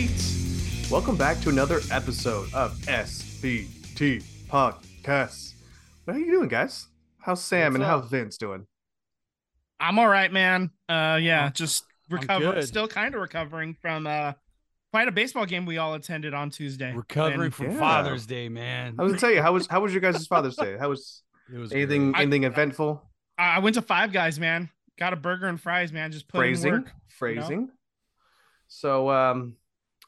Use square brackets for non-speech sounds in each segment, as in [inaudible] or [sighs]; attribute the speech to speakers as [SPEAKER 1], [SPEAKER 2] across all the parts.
[SPEAKER 1] Beats. Welcome back to another episode of SBT Podcast. What are you doing, guys? How's Sam
[SPEAKER 2] What's
[SPEAKER 1] and
[SPEAKER 2] up?
[SPEAKER 1] how's Vince doing?
[SPEAKER 3] I'm all right, man. Uh, yeah,
[SPEAKER 2] I'm-
[SPEAKER 3] just recovering, still kind of recovering from uh quite a baseball game we all attended on Tuesday.
[SPEAKER 2] Recovering
[SPEAKER 3] And
[SPEAKER 2] from
[SPEAKER 1] Yeah.
[SPEAKER 2] Father's Day, man.
[SPEAKER 1] I was gonna tell you how was how was your guys' Father's Day? How was [laughs]
[SPEAKER 2] It was
[SPEAKER 1] anything
[SPEAKER 2] great.
[SPEAKER 1] anything eventful?
[SPEAKER 3] I I went to Five Guys, man. Got a burger and fries, man. Just put in
[SPEAKER 1] Phrasing,
[SPEAKER 3] work.
[SPEAKER 1] phrasing. So, um,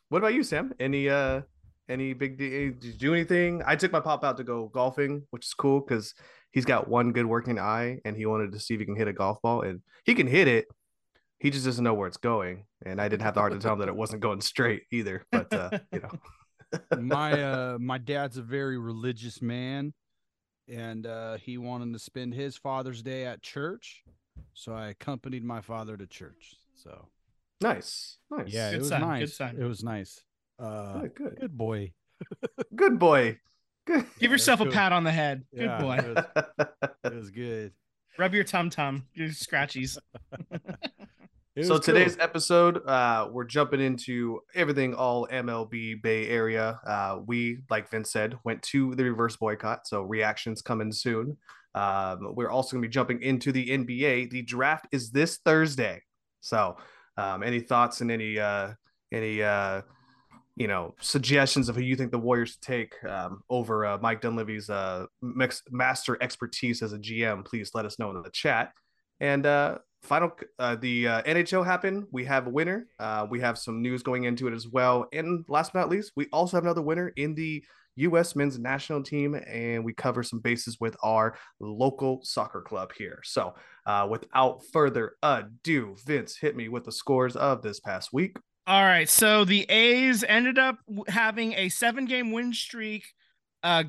[SPEAKER 1] what about you, Sam? Any uh, any big? d- Did you do anything? I took my pop out to go golfing, which is cool because he's got one good working eye, and he wanted to see if he can hit a golf ball, and he can hit it. He just doesn't know where it's going, and I didn't have the heart to tell him that it wasn't going straight either. But uh, you know,
[SPEAKER 2] my uh my dad's a very religious man and uh he wanted to spend his Father's Day at church. So I accompanied my father to church. So
[SPEAKER 1] nice, nice.
[SPEAKER 2] yeah,
[SPEAKER 3] Good
[SPEAKER 2] it was
[SPEAKER 3] son, good
[SPEAKER 2] nice. It was nice. Uh
[SPEAKER 1] good, good,
[SPEAKER 2] good boy. [laughs]
[SPEAKER 1] good boy. Good.
[SPEAKER 3] Give yourself a
[SPEAKER 2] good.
[SPEAKER 3] pat on the head. Good
[SPEAKER 2] Yeah,
[SPEAKER 3] boy.
[SPEAKER 2] It was, [laughs] it was good.
[SPEAKER 3] Rub your tum tum. Your scratchies. [laughs]
[SPEAKER 1] So
[SPEAKER 2] was cool.
[SPEAKER 1] today's episode uh we're jumping into everything all mlb bay area uh we like vince said went to the reverse boycott so reactions coming soon um we're also going to be jumping into the nba the draft is this thursday so um any thoughts and any uh any uh you know suggestions of who you think the warriors take um, over uh, mike dunleavy's uh mix, master expertise as a gm please let us know in the chat. And uh final uh, the uh, nhl happened. We have a winner. Uh, we have some news going into it as well. And last but not least we also have another winner in the us men's national team. And we cover some bases with our local soccer club here. So uh, without further ado vince hit me with the scores of this past week
[SPEAKER 3] All right. So the A's ended up having a seven game win streak, uh,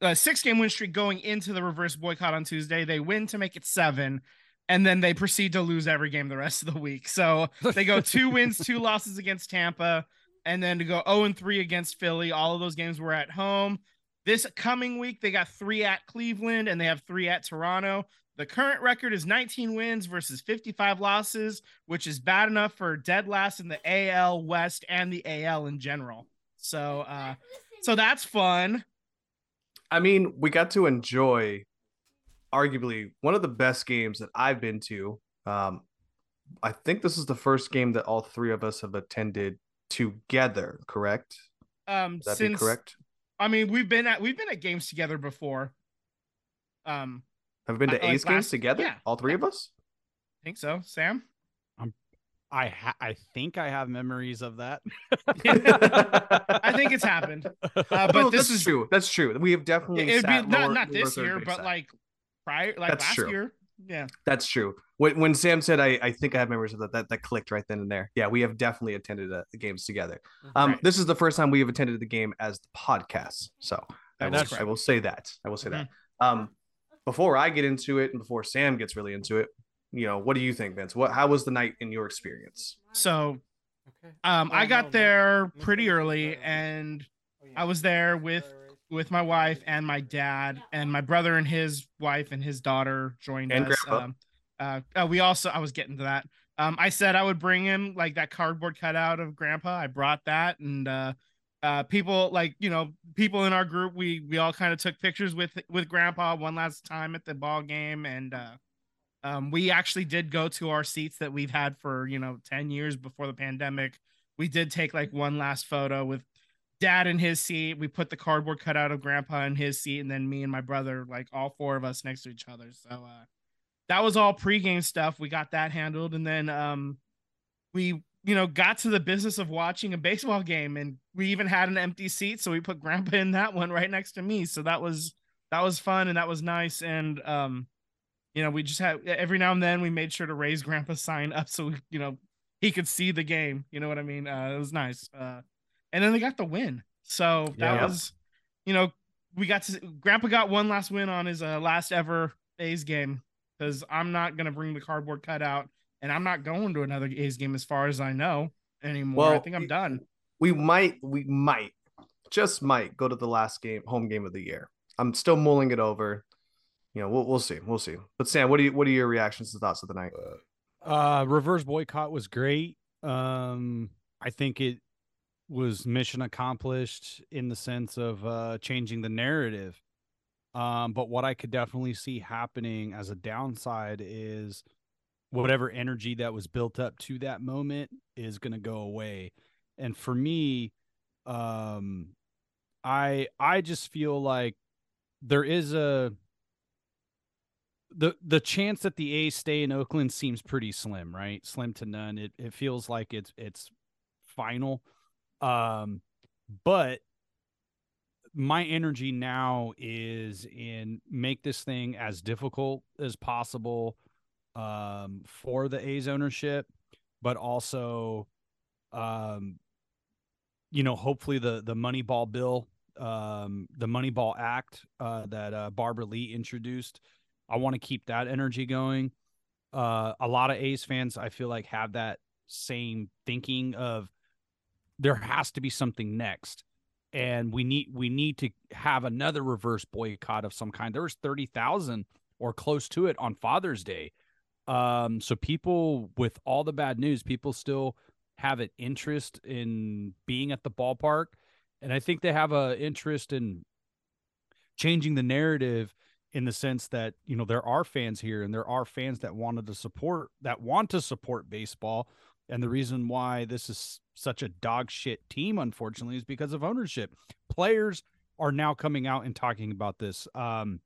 [SPEAKER 3] a six game win streak going into the reverse boycott on Tuesday. They win to make it seven, and then they proceed to lose every game the rest of the week. So [laughs] they go two wins, two losses against Tampa, and then to go 0 and 3 against Philly. All of those games were at home. This coming week, they got three at Cleveland and they have three at Toronto. The current record is 19 wins versus 55 losses, which is bad enough for dead last in the AL West and the AL in general. So, uh, so that's fun.
[SPEAKER 1] I mean, we got to enjoy arguably one of the best games that I've been to. Um, I think this is the first game that all three of us have attended together, correct?
[SPEAKER 3] Um,
[SPEAKER 1] that
[SPEAKER 3] since
[SPEAKER 1] be correct?
[SPEAKER 3] I mean, we've been at we've been at games together before. Um,
[SPEAKER 1] Have we been to
[SPEAKER 3] uh, like
[SPEAKER 1] games
[SPEAKER 3] last-
[SPEAKER 1] together?
[SPEAKER 3] yeah.
[SPEAKER 1] All three of us?
[SPEAKER 3] I think so. Sam,
[SPEAKER 2] I ha- I think I have memories of that. [laughs]
[SPEAKER 3] I think it's happened. [laughs] Uh, but
[SPEAKER 1] Oh,
[SPEAKER 3] this
[SPEAKER 1] that's
[SPEAKER 3] is
[SPEAKER 1] true. That's true. We have definitely.
[SPEAKER 3] it'd be not not this year, but
[SPEAKER 1] side.
[SPEAKER 3] like prior, like
[SPEAKER 1] That's
[SPEAKER 3] last
[SPEAKER 1] true.
[SPEAKER 3] year. Yeah.
[SPEAKER 1] That's true. When, when Sam said, I, I think I have memories of that, that, that clicked right then and there. Yeah, we have definitely attended uh, the games together. Um,
[SPEAKER 3] Right.
[SPEAKER 1] This is the first time we have attended the game as the podcast. So I will, I will say that. I will say
[SPEAKER 3] Mm-hmm.
[SPEAKER 1] that. Um, before I get into it and before Sam gets really into it, you know, what do you think, Vince? What How was the night in your experience?
[SPEAKER 3] So um, I
[SPEAKER 2] Oh,
[SPEAKER 3] got
[SPEAKER 2] no, no.
[SPEAKER 3] there pretty early,
[SPEAKER 2] no, no.
[SPEAKER 3] and
[SPEAKER 2] Oh,
[SPEAKER 3] I was there with with my wife and my dad and my brother and his wife and his daughter joined
[SPEAKER 1] And
[SPEAKER 3] us. Um, uh, uh, we also I was getting to that. Um, I said I would bring him like that cardboard cutout of grandpa. I brought that and uh, uh, people like you know people in our group we we all kind of took pictures with with grandpa one last time at the ball game and uh, um, we actually did go to our seats that we've had for you know 10 years before the pandemic. We did take like one last photo with dad in his seat. We put the cardboard cutout of grandpa in his seat and then me and my brother like all four of us next to each other. So uh that was all pregame stuff. We got that handled and then um we you know got to the business of watching a baseball game and we even had an empty seat so we put grandpa [laughs] in that one right next to me. So that was that was fun and that was nice and um you know we just had every now and then we made sure to raise grandpa's sign up [laughs] so you know he could see the game you know what i mean? Uh it was nice uh and then they got the win. So that
[SPEAKER 2] Yeah.
[SPEAKER 3] was you know we got to grandpa got one last win on his uh, last ever a's game because i'm not gonna bring the cardboard cutout and i'm not going to another a's game as far as i know anymore i think i'm done
[SPEAKER 1] We might, we might, just might go to the last game, home game of the year. I'm still mulling it over. You know, we'll we'll see, we'll see. But Sam, what do you what are your reactions and thoughts of the night?
[SPEAKER 2] Uh, reverse boycott was great. Um, I think it was mission accomplished in the sense of uh, changing the narrative. Um, but what I could definitely see happening as a downside is whatever energy that was built up to that moment is going to go away. And for me, um, I I just feel like there is a the the chance that the A's stay in Oakland seems pretty slim, right? Slim to none. It it feels like it's it's final. Um, but my energy now is in make this thing as difficult as possible um, for the A's ownership, but also, um, you know, hopefully the the Moneyball bill, um, the Moneyball Act uh, that uh, Barbara Lee introduced. I want to keep that energy going. Uh, a lot of A's fans, I feel like, have that same thinking of there has to be something next and we need we need to have another reverse boycott of some kind there was 30,000 or close to it on Father's Day um so people with all the bad news people still have an interest in being at the ballpark and I think they have a interest in changing the narrative in the sense that you know there are fans here and there are fans that wanted to support that want to support baseball and the reason why this is such a dog shit team, unfortunately, is because of ownership. Players are now coming out and talking about this. Um,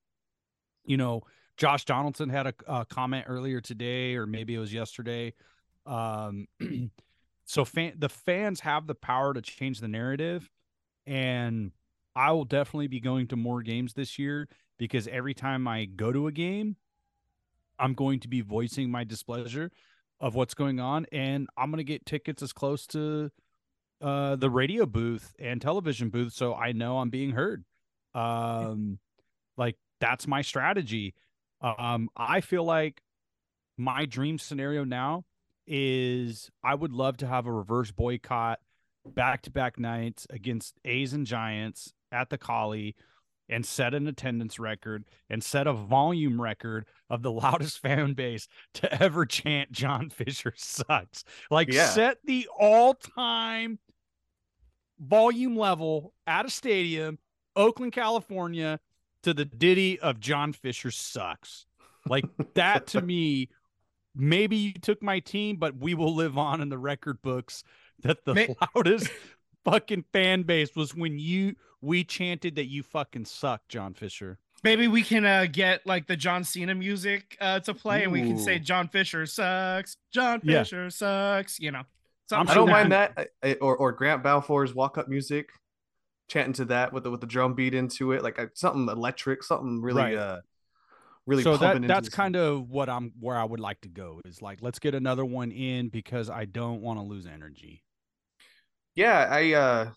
[SPEAKER 2] you know, Josh Donaldson had a, a comment earlier today, or maybe it was yesterday. Um, [clears throat] so fan, the fans have the power to change the narrative, and I will definitely be going to more games this year because every time I go to a game, I'm going to be voicing my displeasure of what's going on, and I'm gonna get tickets as close to uh, the radio booth and television booth, so I know I'm being heard. Um, like that's my strategy. Um, I feel like my dream scenario now is I would love to have a reverse boycott back to back nights against A's and Giants at the Coli and set an attendance record and set a volume record of the [laughs] loudest fan base to ever chant John Fisher sucks. Like yeah. set the all-time volume level at a stadium, Oakland, California, to the ditty of John Fisher sucks. Like that to [laughs] me, maybe you took my team, but we will live on in the record books that the May- [laughs] loudest fucking fan base was when you we chanted that you fucking suck, John Fisher.
[SPEAKER 3] Maybe we can uh, get like the John Cena music uh, to play, Ooh. and we can say John Fisher sucks. John Fisher yeah. sucks. You know,
[SPEAKER 1] I don't mind that, or or Grant Balfour's walk up music, chanting to that with the with the drum beat into it, like uh, something electric, something really right. uh really.
[SPEAKER 2] So that that's kind of what I'm where I would like to go is like let's get another one in because I don't want to lose energy.
[SPEAKER 1] Yeah, I uh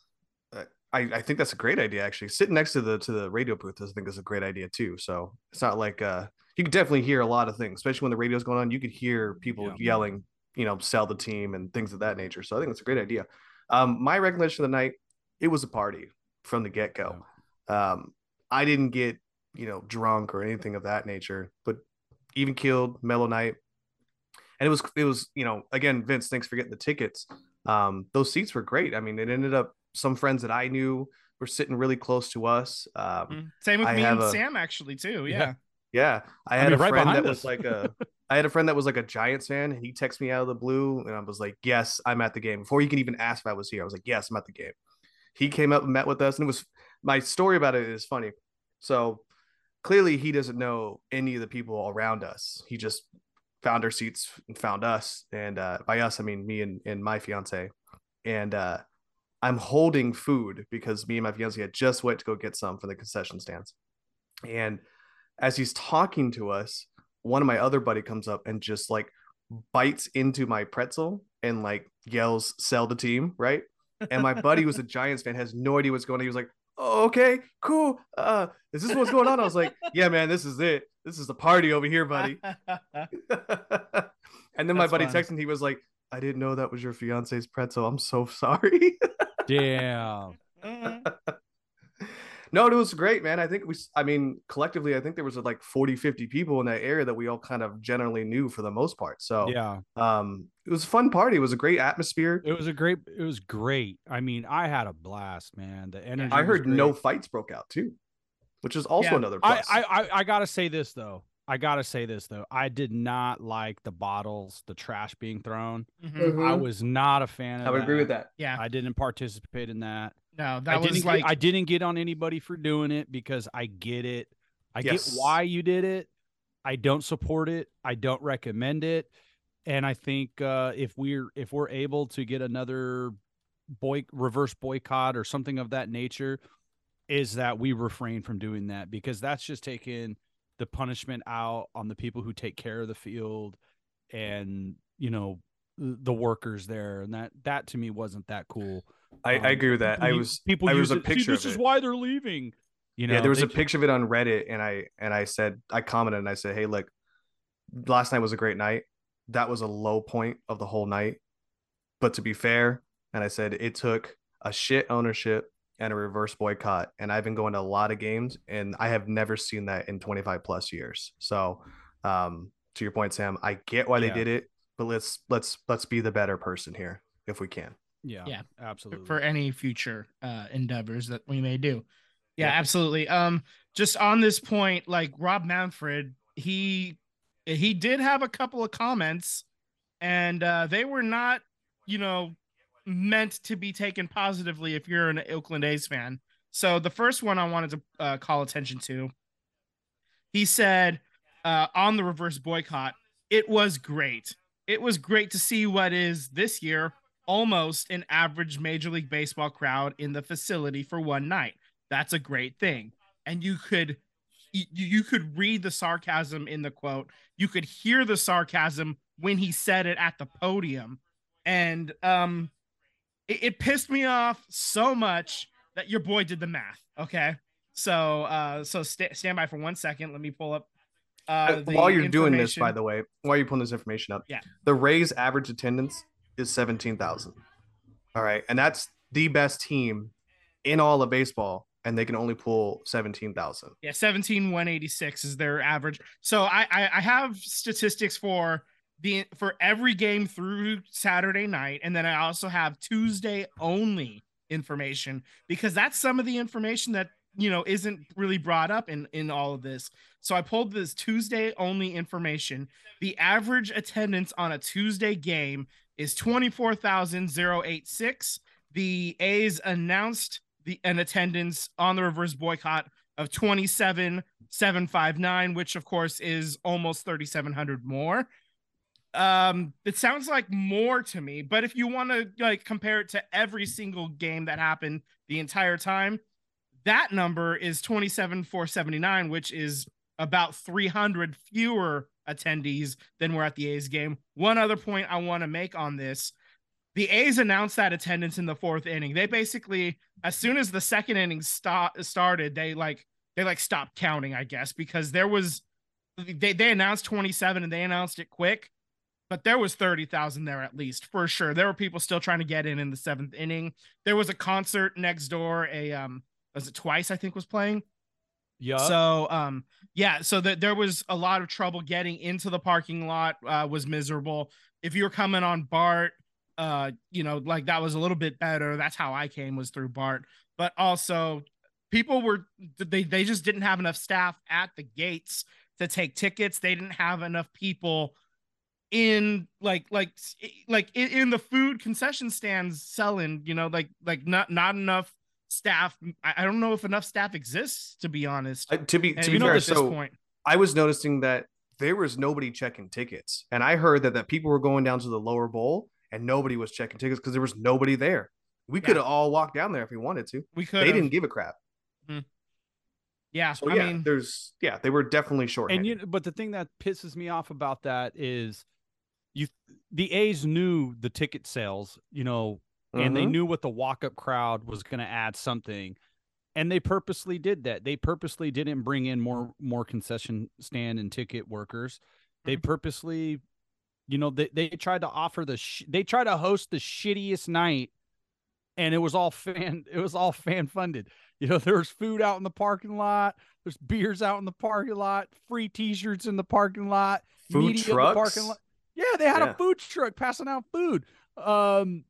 [SPEAKER 1] I, I think that's a great idea actually. Sitting next to the to the radio booth, I think is a great idea too. So it's not like uh you can definitely hear a lot of things, especially when the radio's going on. You could hear people yeah. yelling, you know, sell the team and things of that nature. So I think it's a great idea. Um, my recollection of the night, it was a party from the get go. Yeah. Um, I didn't get you know drunk or anything of that nature, but even killed mellow night, and it was it was you know again Vince, thanks for getting the tickets. Um, those seats were great. I mean, it ended up some friends that I knew were sitting really close to us. Um, mm-hmm.
[SPEAKER 3] Same with I me and a, Sam, actually, too. Yeah.
[SPEAKER 1] Yeah. I had I mean, a right friend that us. was like a, [laughs] I had a friend that was like a Giants fan. And he texted me out of the blue and I was like, yes, I'm at the game. Before he could even ask if I was here, I was like, yes, I'm at the game. He came up and met with us. And it was my story about it is funny. So clearly he doesn't know any of the people around us. He just found our seats and found us. And uh, by us, I mean me and, and my fiance. And uh, I'm holding food because me and my fiance had just went to go get some from the concession stands. And as he's talking to us, one of my other buddy comes up and just like bites into my pretzel and like yells, sell the team, right? And my buddy was a Giants fan, has no idea what's going on. He was like, oh, okay, cool. Uh, is this what's going on? I was like, yeah, man, this is it. This is the party over here, buddy. [laughs] and then my buddy fun. texted, he was like, I didn't know that was your fiance's pretzel. I'm so [laughs] sorry.
[SPEAKER 2] Damn. [laughs]
[SPEAKER 1] No, it was great, man. I think we, I mean, collectively, I think there was like 40, 50 people in that area that we all kind of generally knew for the most part. So,
[SPEAKER 2] Yeah.
[SPEAKER 1] um, it was a fun party. It was a great atmosphere.
[SPEAKER 2] It was a great it was great. I mean, I had a blast, man. The energy
[SPEAKER 1] I heard no fights broke out too, which is also
[SPEAKER 3] Yeah.
[SPEAKER 1] another
[SPEAKER 2] I,
[SPEAKER 1] plus.
[SPEAKER 2] I I I gotta say this though. I gotta say this though. I did not like the bottles, the trash being thrown.
[SPEAKER 3] Mhm.
[SPEAKER 2] I was not a fan of
[SPEAKER 1] Mm-hmm. I would agree with that.
[SPEAKER 3] Yeah,
[SPEAKER 2] I didn't participate in that.
[SPEAKER 3] No,
[SPEAKER 2] I
[SPEAKER 3] that
[SPEAKER 2] didn't
[SPEAKER 3] was
[SPEAKER 2] get-
[SPEAKER 3] like
[SPEAKER 2] I didn't get on anybody for doing it because I get it. I
[SPEAKER 1] Yes.
[SPEAKER 2] get why you did it. I don't support it. I don't recommend it. And I think uh, if we're if we're able to get another boy reverse boycott or something of that nature, is that we refrain from doing that because that's just taking the punishment out on the people who take care of the field and you know the workers there and that that to me wasn't that cool
[SPEAKER 1] I, I
[SPEAKER 2] Um,
[SPEAKER 1] agree with that. I was
[SPEAKER 2] people
[SPEAKER 1] I
[SPEAKER 2] use
[SPEAKER 1] was a
[SPEAKER 2] it, "See,
[SPEAKER 1] picture
[SPEAKER 2] this
[SPEAKER 1] of
[SPEAKER 2] is
[SPEAKER 1] it.
[SPEAKER 2] why they're leaving you know
[SPEAKER 1] yeah, there was a picture of it on Reddit, and I and I said I commented and I said, hey, look, last night was a great night. That was a low point of the whole night. But to be fair, and I said it took a shit ownership and a reverse boycott, and I've been going to a lot of games, and I have never seen that in 25 plus years. So, um, to your point, Sam, I get why they did it, but let's let's let's be the better person here if we can.
[SPEAKER 2] Yeah
[SPEAKER 3] Yeah.
[SPEAKER 2] absolutely
[SPEAKER 3] for any future uh endeavors that we may do. Yeah,
[SPEAKER 1] Yeah.
[SPEAKER 3] absolutely. Um just on this point like Rob Manfred, he he did have a couple of comments and uh they were not, you know, meant to be taken positively if you're an Oakland A's fan. So the first one I wanted to uh, call attention to he said uh, on the reverse boycott, it was great. It was great to see what is this year almost an average Major League Baseball crowd in the facility for one night. That's a great thing. And you could you, could read the sarcasm in the quote. You could hear the sarcasm when he said it at the podium. And um it, it pissed me off so much that your boy did the math. Okay. So uh so sta stand by for one second. Let me pull up uh
[SPEAKER 1] Uh, while you're doing this, by the way, while you're pulling this information up,
[SPEAKER 3] Yeah.
[SPEAKER 1] the Rays' average attendance is seventeen thousand. All right, and that's the best team in all of baseball, and they can only pull seventeen thousand.
[SPEAKER 3] Yeah, 17 186 is their average. So I, I I have statistics for the for every game through Saturday night, and then I also have Tuesday only information because that's some of the information that you know isn't really brought up in in all of this. So I pulled this Tuesday only information. The average attendance on a Tuesday game is 24,086. The A's announced the an attendance on the reverse boycott of 27,759, which of course is almost 3,700 more. Um, it sounds like more to me, but if you want to like compare it to every single game that happened the entire time, that number is 27,479, which is about 300 fewer attendees than were at the A's game. One other point I want to make on this the A's announced that attendance in the fourth inning. They basically, as soon as the second inning sta- started, they like they like stopped counting, I guess, because there was they they announced 27 and they announced it quick, but there was 30,000 there at least for sure. There were people still trying to get in in the seventh inning. There was a concert next door. A um, was it twice? I think was playing.
[SPEAKER 2] Yeah
[SPEAKER 3] So um yeah, so that there was a lot of trouble getting into the parking lot uh was miserable. If you were coming on Bart, uh you know, like that was a little bit better. That's how I came was through Bart. But also people were they they just didn't have enough staff at the gates to take tickets. They didn't have enough people in like like like in, in the food concession stands selling, you know, like like not not enough staff. I, I don't know if enough staff exists to be honest.
[SPEAKER 1] Uh, to be
[SPEAKER 3] And
[SPEAKER 1] to be
[SPEAKER 3] know,
[SPEAKER 1] fair,
[SPEAKER 3] at this
[SPEAKER 1] so
[SPEAKER 3] point,
[SPEAKER 1] I was noticing that there was nobody checking tickets, and I heard that that people were going down to the lower bowl and nobody was checking tickets because there was nobody there. We
[SPEAKER 3] Yeah.
[SPEAKER 1] could have all walked down there if we wanted to.
[SPEAKER 3] we could.
[SPEAKER 1] They didn't give a crap.
[SPEAKER 3] Yeah,
[SPEAKER 1] So
[SPEAKER 3] I
[SPEAKER 1] yeah,
[SPEAKER 3] mean,
[SPEAKER 1] there's yeah, they were definitely short.
[SPEAKER 2] and you but the thing that pisses me off about that is you the A's knew the ticket sales, you know, and they knew what the walk-up crowd was going to add something and they purposely did that they purposely didn't bring in more more concession stand and ticket workers they purposely you know they, they tried to offer the sh- they tried to host the shittiest night and it was all fan [laughs] it was all fan funded. You know, there was food out in the parking lot, there's beers out in the parking lot, free t-shirts in the parking lot,
[SPEAKER 1] Food
[SPEAKER 2] media in the
[SPEAKER 1] trucks.
[SPEAKER 2] parking lot. Yeah, they had
[SPEAKER 1] Yeah.
[SPEAKER 2] a food truck passing out food. Um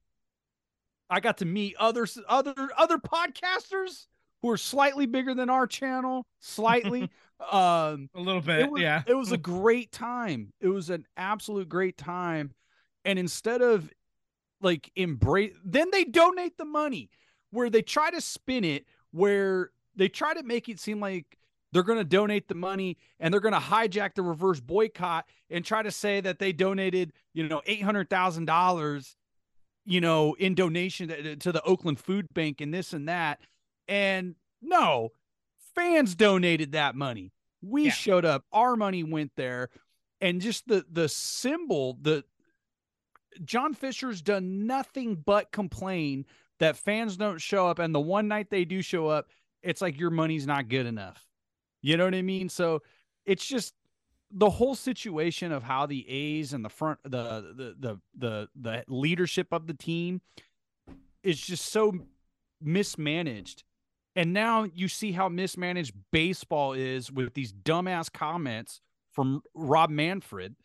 [SPEAKER 2] I got to meet other other other podcasters who are slightly bigger than our channel, slightly. [laughs] um
[SPEAKER 3] A little bit,
[SPEAKER 2] it was,
[SPEAKER 3] yeah.
[SPEAKER 2] It was a [laughs] great time. It was an absolute great time. And instead of like embrace, then they donate the money where they try to spin it, where they try to make it seem like they're going to donate the money and they're going to hijack the reverse boycott and try to say that they donated, you know, $800,000, you know, in donation to, the Oakland Food Bank and this and that. And no, fans donated that money. We
[SPEAKER 3] Yeah.
[SPEAKER 2] showed up, our money went there, and just the the symbol, the John Fisher's done nothing but complain that fans don't show up, and the one night they do show up, it's like your money's not good enough. You know what I mean? So it's just the whole situation of how the A's and the front the the the the, the leadership of the team is just so mismanaged. And now you see how mismanaged baseball is with these dumbass comments from Rob Manfred,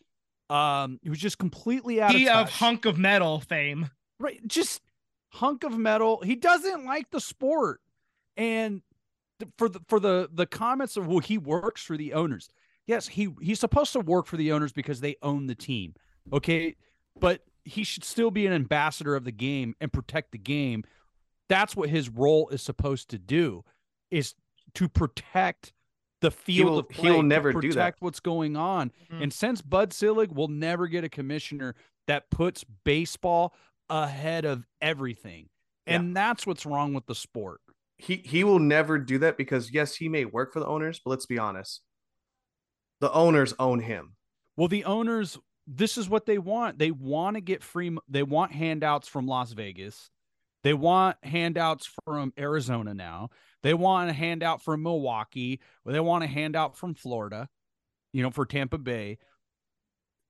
[SPEAKER 2] um, who's just completely out
[SPEAKER 3] He
[SPEAKER 2] of
[SPEAKER 3] of hunk of metal fame.
[SPEAKER 2] right? Just hunk of metal. He doesn't like the sport, and for the for the the comments of well, he works for the owners. Yes, he he's supposed to work for the owners because they own the team. Okay, but he should still be an ambassador of the game and protect the game. That's what his role is supposed to do, is to protect the field
[SPEAKER 1] will-
[SPEAKER 2] of
[SPEAKER 1] he
[SPEAKER 2] play.
[SPEAKER 1] will
[SPEAKER 2] to
[SPEAKER 1] never do that.
[SPEAKER 2] protect what's going on.
[SPEAKER 3] Mhm.
[SPEAKER 2] And since Bud Selig will never get a commissioner that puts baseball ahead of everything. And that's what's wrong with the sport.
[SPEAKER 1] he he will never do that because yes, he may work for the owners, but let's be honest. The owners own him.
[SPEAKER 2] Well, the owners, this is what they want. They want to get free, they want handouts from Las Vegas. They want handouts from Arizona now. They want a handout from Milwaukee. Or they want a handout from Florida, you know, for Tampa Bay.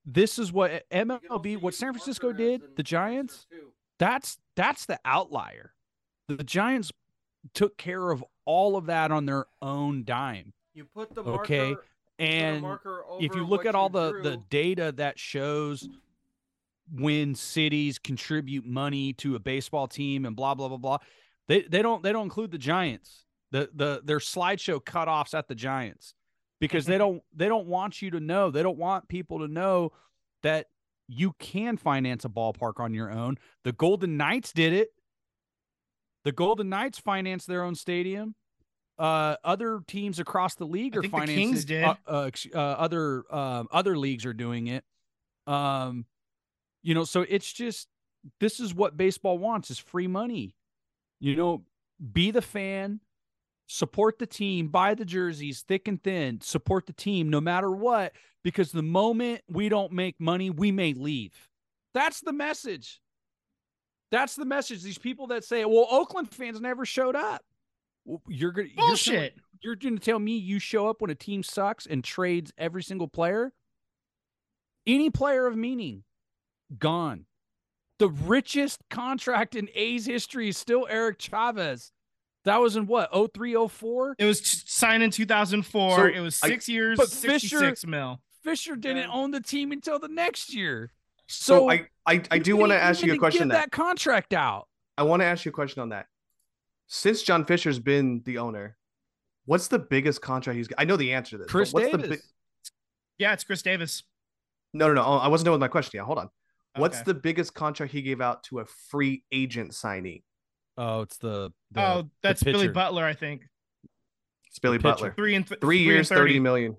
[SPEAKER 2] This is what MLB, what San Francisco did, the Giants, that's that's the outlier. The Giants took care of all of that on their own dime.
[SPEAKER 4] You put the marker,
[SPEAKER 2] Okay,
[SPEAKER 4] you put a
[SPEAKER 2] And if you look at all the the data that shows when cities contribute money to a baseball team and blah blah blah blah, they they don't they don't include the Giants. The the their slideshow cutoffs at the Giants because they [laughs] don't they don't want you to know. They don't want people to know that you can finance a ballpark on your own. The Golden Knights did it. The Golden Knights financed their own stadium. Uh, other teams across the league
[SPEAKER 3] I
[SPEAKER 2] are financing. Uh, uh, uh, other um, other leagues are doing it. Um, you know, so it's just this is what baseball wants: is free money. You know, be the fan, support the team, buy the jerseys, thick and thin, support the team no matter what. Because the moment we don't make money, we may leave. That's the message. That's the message. These people that say, "Well, Oakland fans never showed up." Well, you're gonna you're
[SPEAKER 3] Bullshit.
[SPEAKER 2] you're going to tell me you show up when a team sucks and trades every single player? Any player of meaning, gone. The richest contract in A's history is still Eric Chavez. That was in what, 03, 04?
[SPEAKER 3] It was signed in 2004.
[SPEAKER 1] So,
[SPEAKER 3] it was six
[SPEAKER 1] I-
[SPEAKER 3] six years,
[SPEAKER 2] but
[SPEAKER 3] 66 mil.
[SPEAKER 2] Fisher didn't
[SPEAKER 4] Yeah.
[SPEAKER 2] own the team until the next year.
[SPEAKER 1] So,
[SPEAKER 2] So,
[SPEAKER 1] I I, I do want to ask you a question.
[SPEAKER 2] Get
[SPEAKER 1] That
[SPEAKER 2] that contract out.
[SPEAKER 1] I want to ask you a question on that. Since John Fisher's been the owner, what's the biggest contract he's? I know the answer to this.
[SPEAKER 2] Khris
[SPEAKER 1] what's
[SPEAKER 2] Davis.
[SPEAKER 1] The big,
[SPEAKER 3] Yeah, it's Khris Davis.
[SPEAKER 1] no, no, no. Oh, I wasn't done with my question Yeah, Hold on. What's the biggest contract he gave out to a free agent signee?
[SPEAKER 2] Oh, it's the, the
[SPEAKER 3] oh, that's Billy. Butler, I think.
[SPEAKER 1] It's Billy. Butler.
[SPEAKER 3] Three and th-
[SPEAKER 1] Three
[SPEAKER 3] and
[SPEAKER 1] years,
[SPEAKER 3] 30.
[SPEAKER 1] thirty million.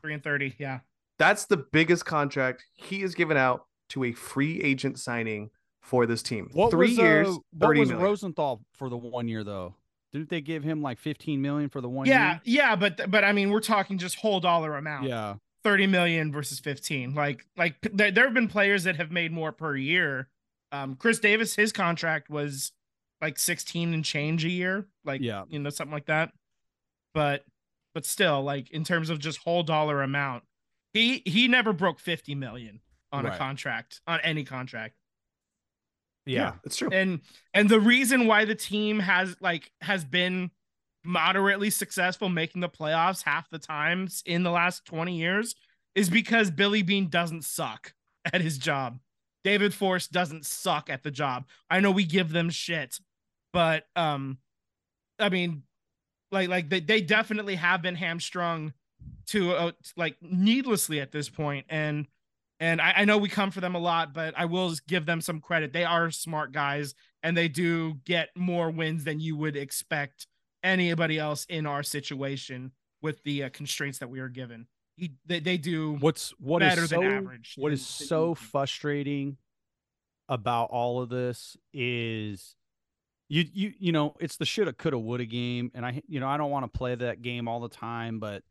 [SPEAKER 3] Three and 30. Yeah.
[SPEAKER 1] That's the biggest contract he has given out to a free agent signing for this team.
[SPEAKER 2] What
[SPEAKER 1] Three
[SPEAKER 2] was,
[SPEAKER 1] years,
[SPEAKER 2] uh, what
[SPEAKER 1] thirty
[SPEAKER 2] was
[SPEAKER 1] million.
[SPEAKER 2] Rosenthal for the one year though? Didn't they give him like 15 million for the one
[SPEAKER 3] Yeah.
[SPEAKER 2] year?
[SPEAKER 3] Yeah. Yeah. But, but I mean, we're talking just whole dollar amount.
[SPEAKER 2] Yeah.
[SPEAKER 3] 30 million versus 15. Like, like there, there have been players that have made more per year. Um, Khris Davis, his contract was like 16 and change a year. Like,
[SPEAKER 2] Yeah.
[SPEAKER 3] you know, something like that. But, but still, like in terms of just whole dollar amount, he he never broke 50 million on
[SPEAKER 2] Right.
[SPEAKER 3] a contract on any contract.
[SPEAKER 2] Yeah,
[SPEAKER 1] it's true.
[SPEAKER 3] And and the reason why the team has like has been moderately successful making the playoffs half the times in the last 20 years is because Billy Beane doesn't suck [laughs] at his job. David Forst doesn't suck at the job. I know we give them shit, but um I mean like like they, they definitely have been hamstrung to uh, like needlessly at this point and and I, I know we come for them a lot but i will give them some credit. They are smart guys and they do get more wins than you would expect anybody else in our situation with the uh, constraints that we are given. He, they, they do
[SPEAKER 2] what's what is
[SPEAKER 3] better
[SPEAKER 2] so,
[SPEAKER 3] than average
[SPEAKER 2] What
[SPEAKER 3] than-
[SPEAKER 2] is so frustrating about all of this is you you you know it's the shoulda coulda woulda game, and I you know I don't want to play that game all the time, but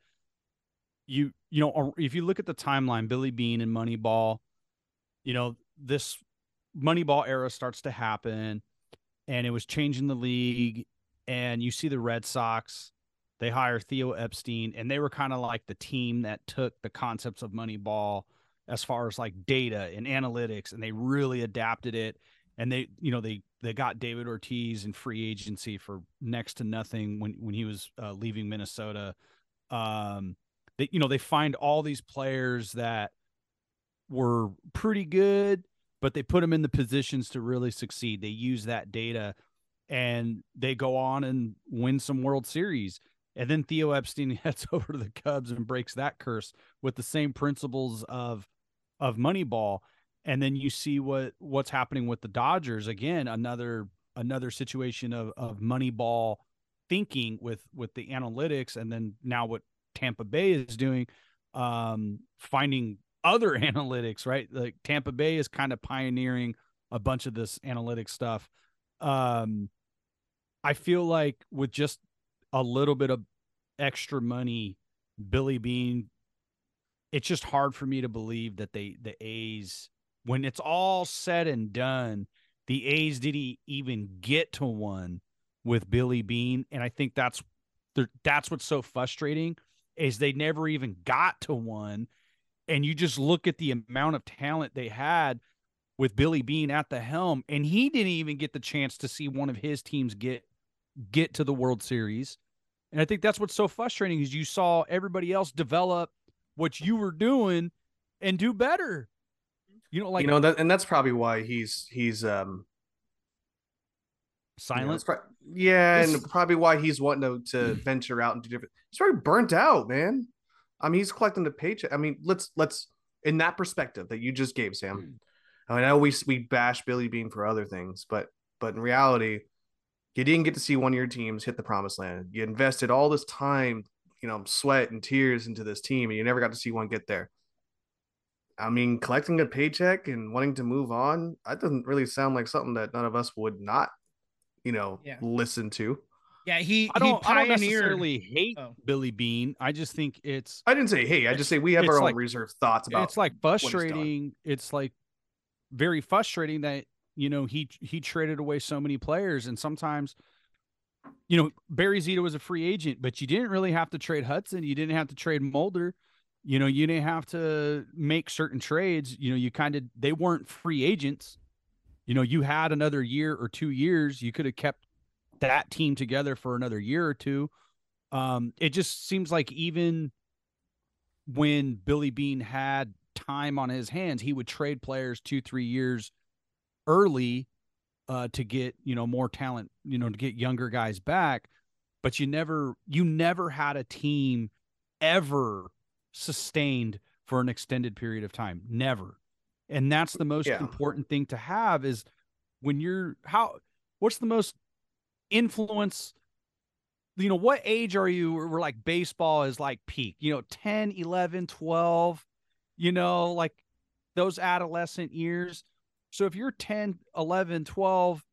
[SPEAKER 2] you you know if you look at the timeline, Billy Beane and Moneyball, you know this Moneyball era starts to happen, and it was changing the league, and you see the Red Sox. They hire Theo Epstein, and they were kind of like the team that took the concepts of Moneyball as far as like data and analytics, and they really adapted it. And they, you know, they they got David Ortiz in free agency for next to nothing when when he was uh, leaving Minnesota. Um, they, you know, they find all these players that were pretty good, but they put them in the positions to really succeed. They use that data, and they go on and win some World Series. And then Theo Epstein [laughs] heads over to the Cubs and breaks that curse with the same principles of of Moneyball. And then you see what what's happening with the Dodgers again. Another another situation of of Moneyball thinking with with the analytics, and then now what Tampa Bay is doing, um, finding other [laughs] analytics. Right, like Tampa Bay is kind of pioneering a bunch of this analytic stuff. Um, I feel like with just a little bit of extra money, Billy Beane, it's just hard for me to believe that they the A's, when it's all said and done, the A's didn't even get to one with Billy Beane, and I think that's that's what's so frustrating is they never even got to one, and you just look at the amount of talent they had with Billy Beane at the helm, and he didn't even get the chance to see one of his teams get get to the World Series. And I think that's what's so frustrating is you saw everybody else develop what you were doing and do better. You know, like
[SPEAKER 1] you know that, and that's probably why he's he's um
[SPEAKER 2] silent.
[SPEAKER 1] it's prob- yeah, and probably why he's wanting to, to [clears throat] venture out and do different. He's already burnt out, man. I mean, he's collecting the paycheck. I mean, let's let's in that perspective that you just gave, Sam. Hmm. I know we we bash Billy Beane for other things, but but in reality, you didn't get to see one of your teams hit the promised land. You invested all this time, you know, sweat and tears into this team, and you never got to see one get there. I mean, collecting a paycheck and wanting to move on, that doesn't really sound like something that none of us would not, you know,
[SPEAKER 3] Yeah.
[SPEAKER 1] listen to.
[SPEAKER 3] Yeah, he
[SPEAKER 2] I don't,
[SPEAKER 3] he
[SPEAKER 2] I don't
[SPEAKER 3] pioneered.
[SPEAKER 2] necessarily hate
[SPEAKER 3] Oh.
[SPEAKER 2] Billy Beane. I just think it's
[SPEAKER 1] I didn't say hey, I just say we have
[SPEAKER 2] It's
[SPEAKER 1] our own
[SPEAKER 2] like-
[SPEAKER 1] reserved thoughts about
[SPEAKER 2] it's like frustrating. It's like very frustrating that you know he he traded away so many players, and sometimes you know Barry Zito was a free agent, but you didn't really have to trade Hudson. You didn't have to trade Mulder. You know, you didn't have to make certain trades. You know, you kind of they weren't free agents. You know, you had another year or two years. You could have kept that team together for another year or two. Um, it just seems like even when Billy Beane had time on his hands, he would trade players two, three years early uh, to get you know more talent, you know, to get younger guys back. But you never, you never had a team ever sustained for an extended period of time. Never, and that's the most
[SPEAKER 1] Yeah.
[SPEAKER 2] important thing to have is when you're how. What's the most influence you know what age are you where like baseball is like peak you know 10 11 12 you know like those adolescent years so if you're 10 11 12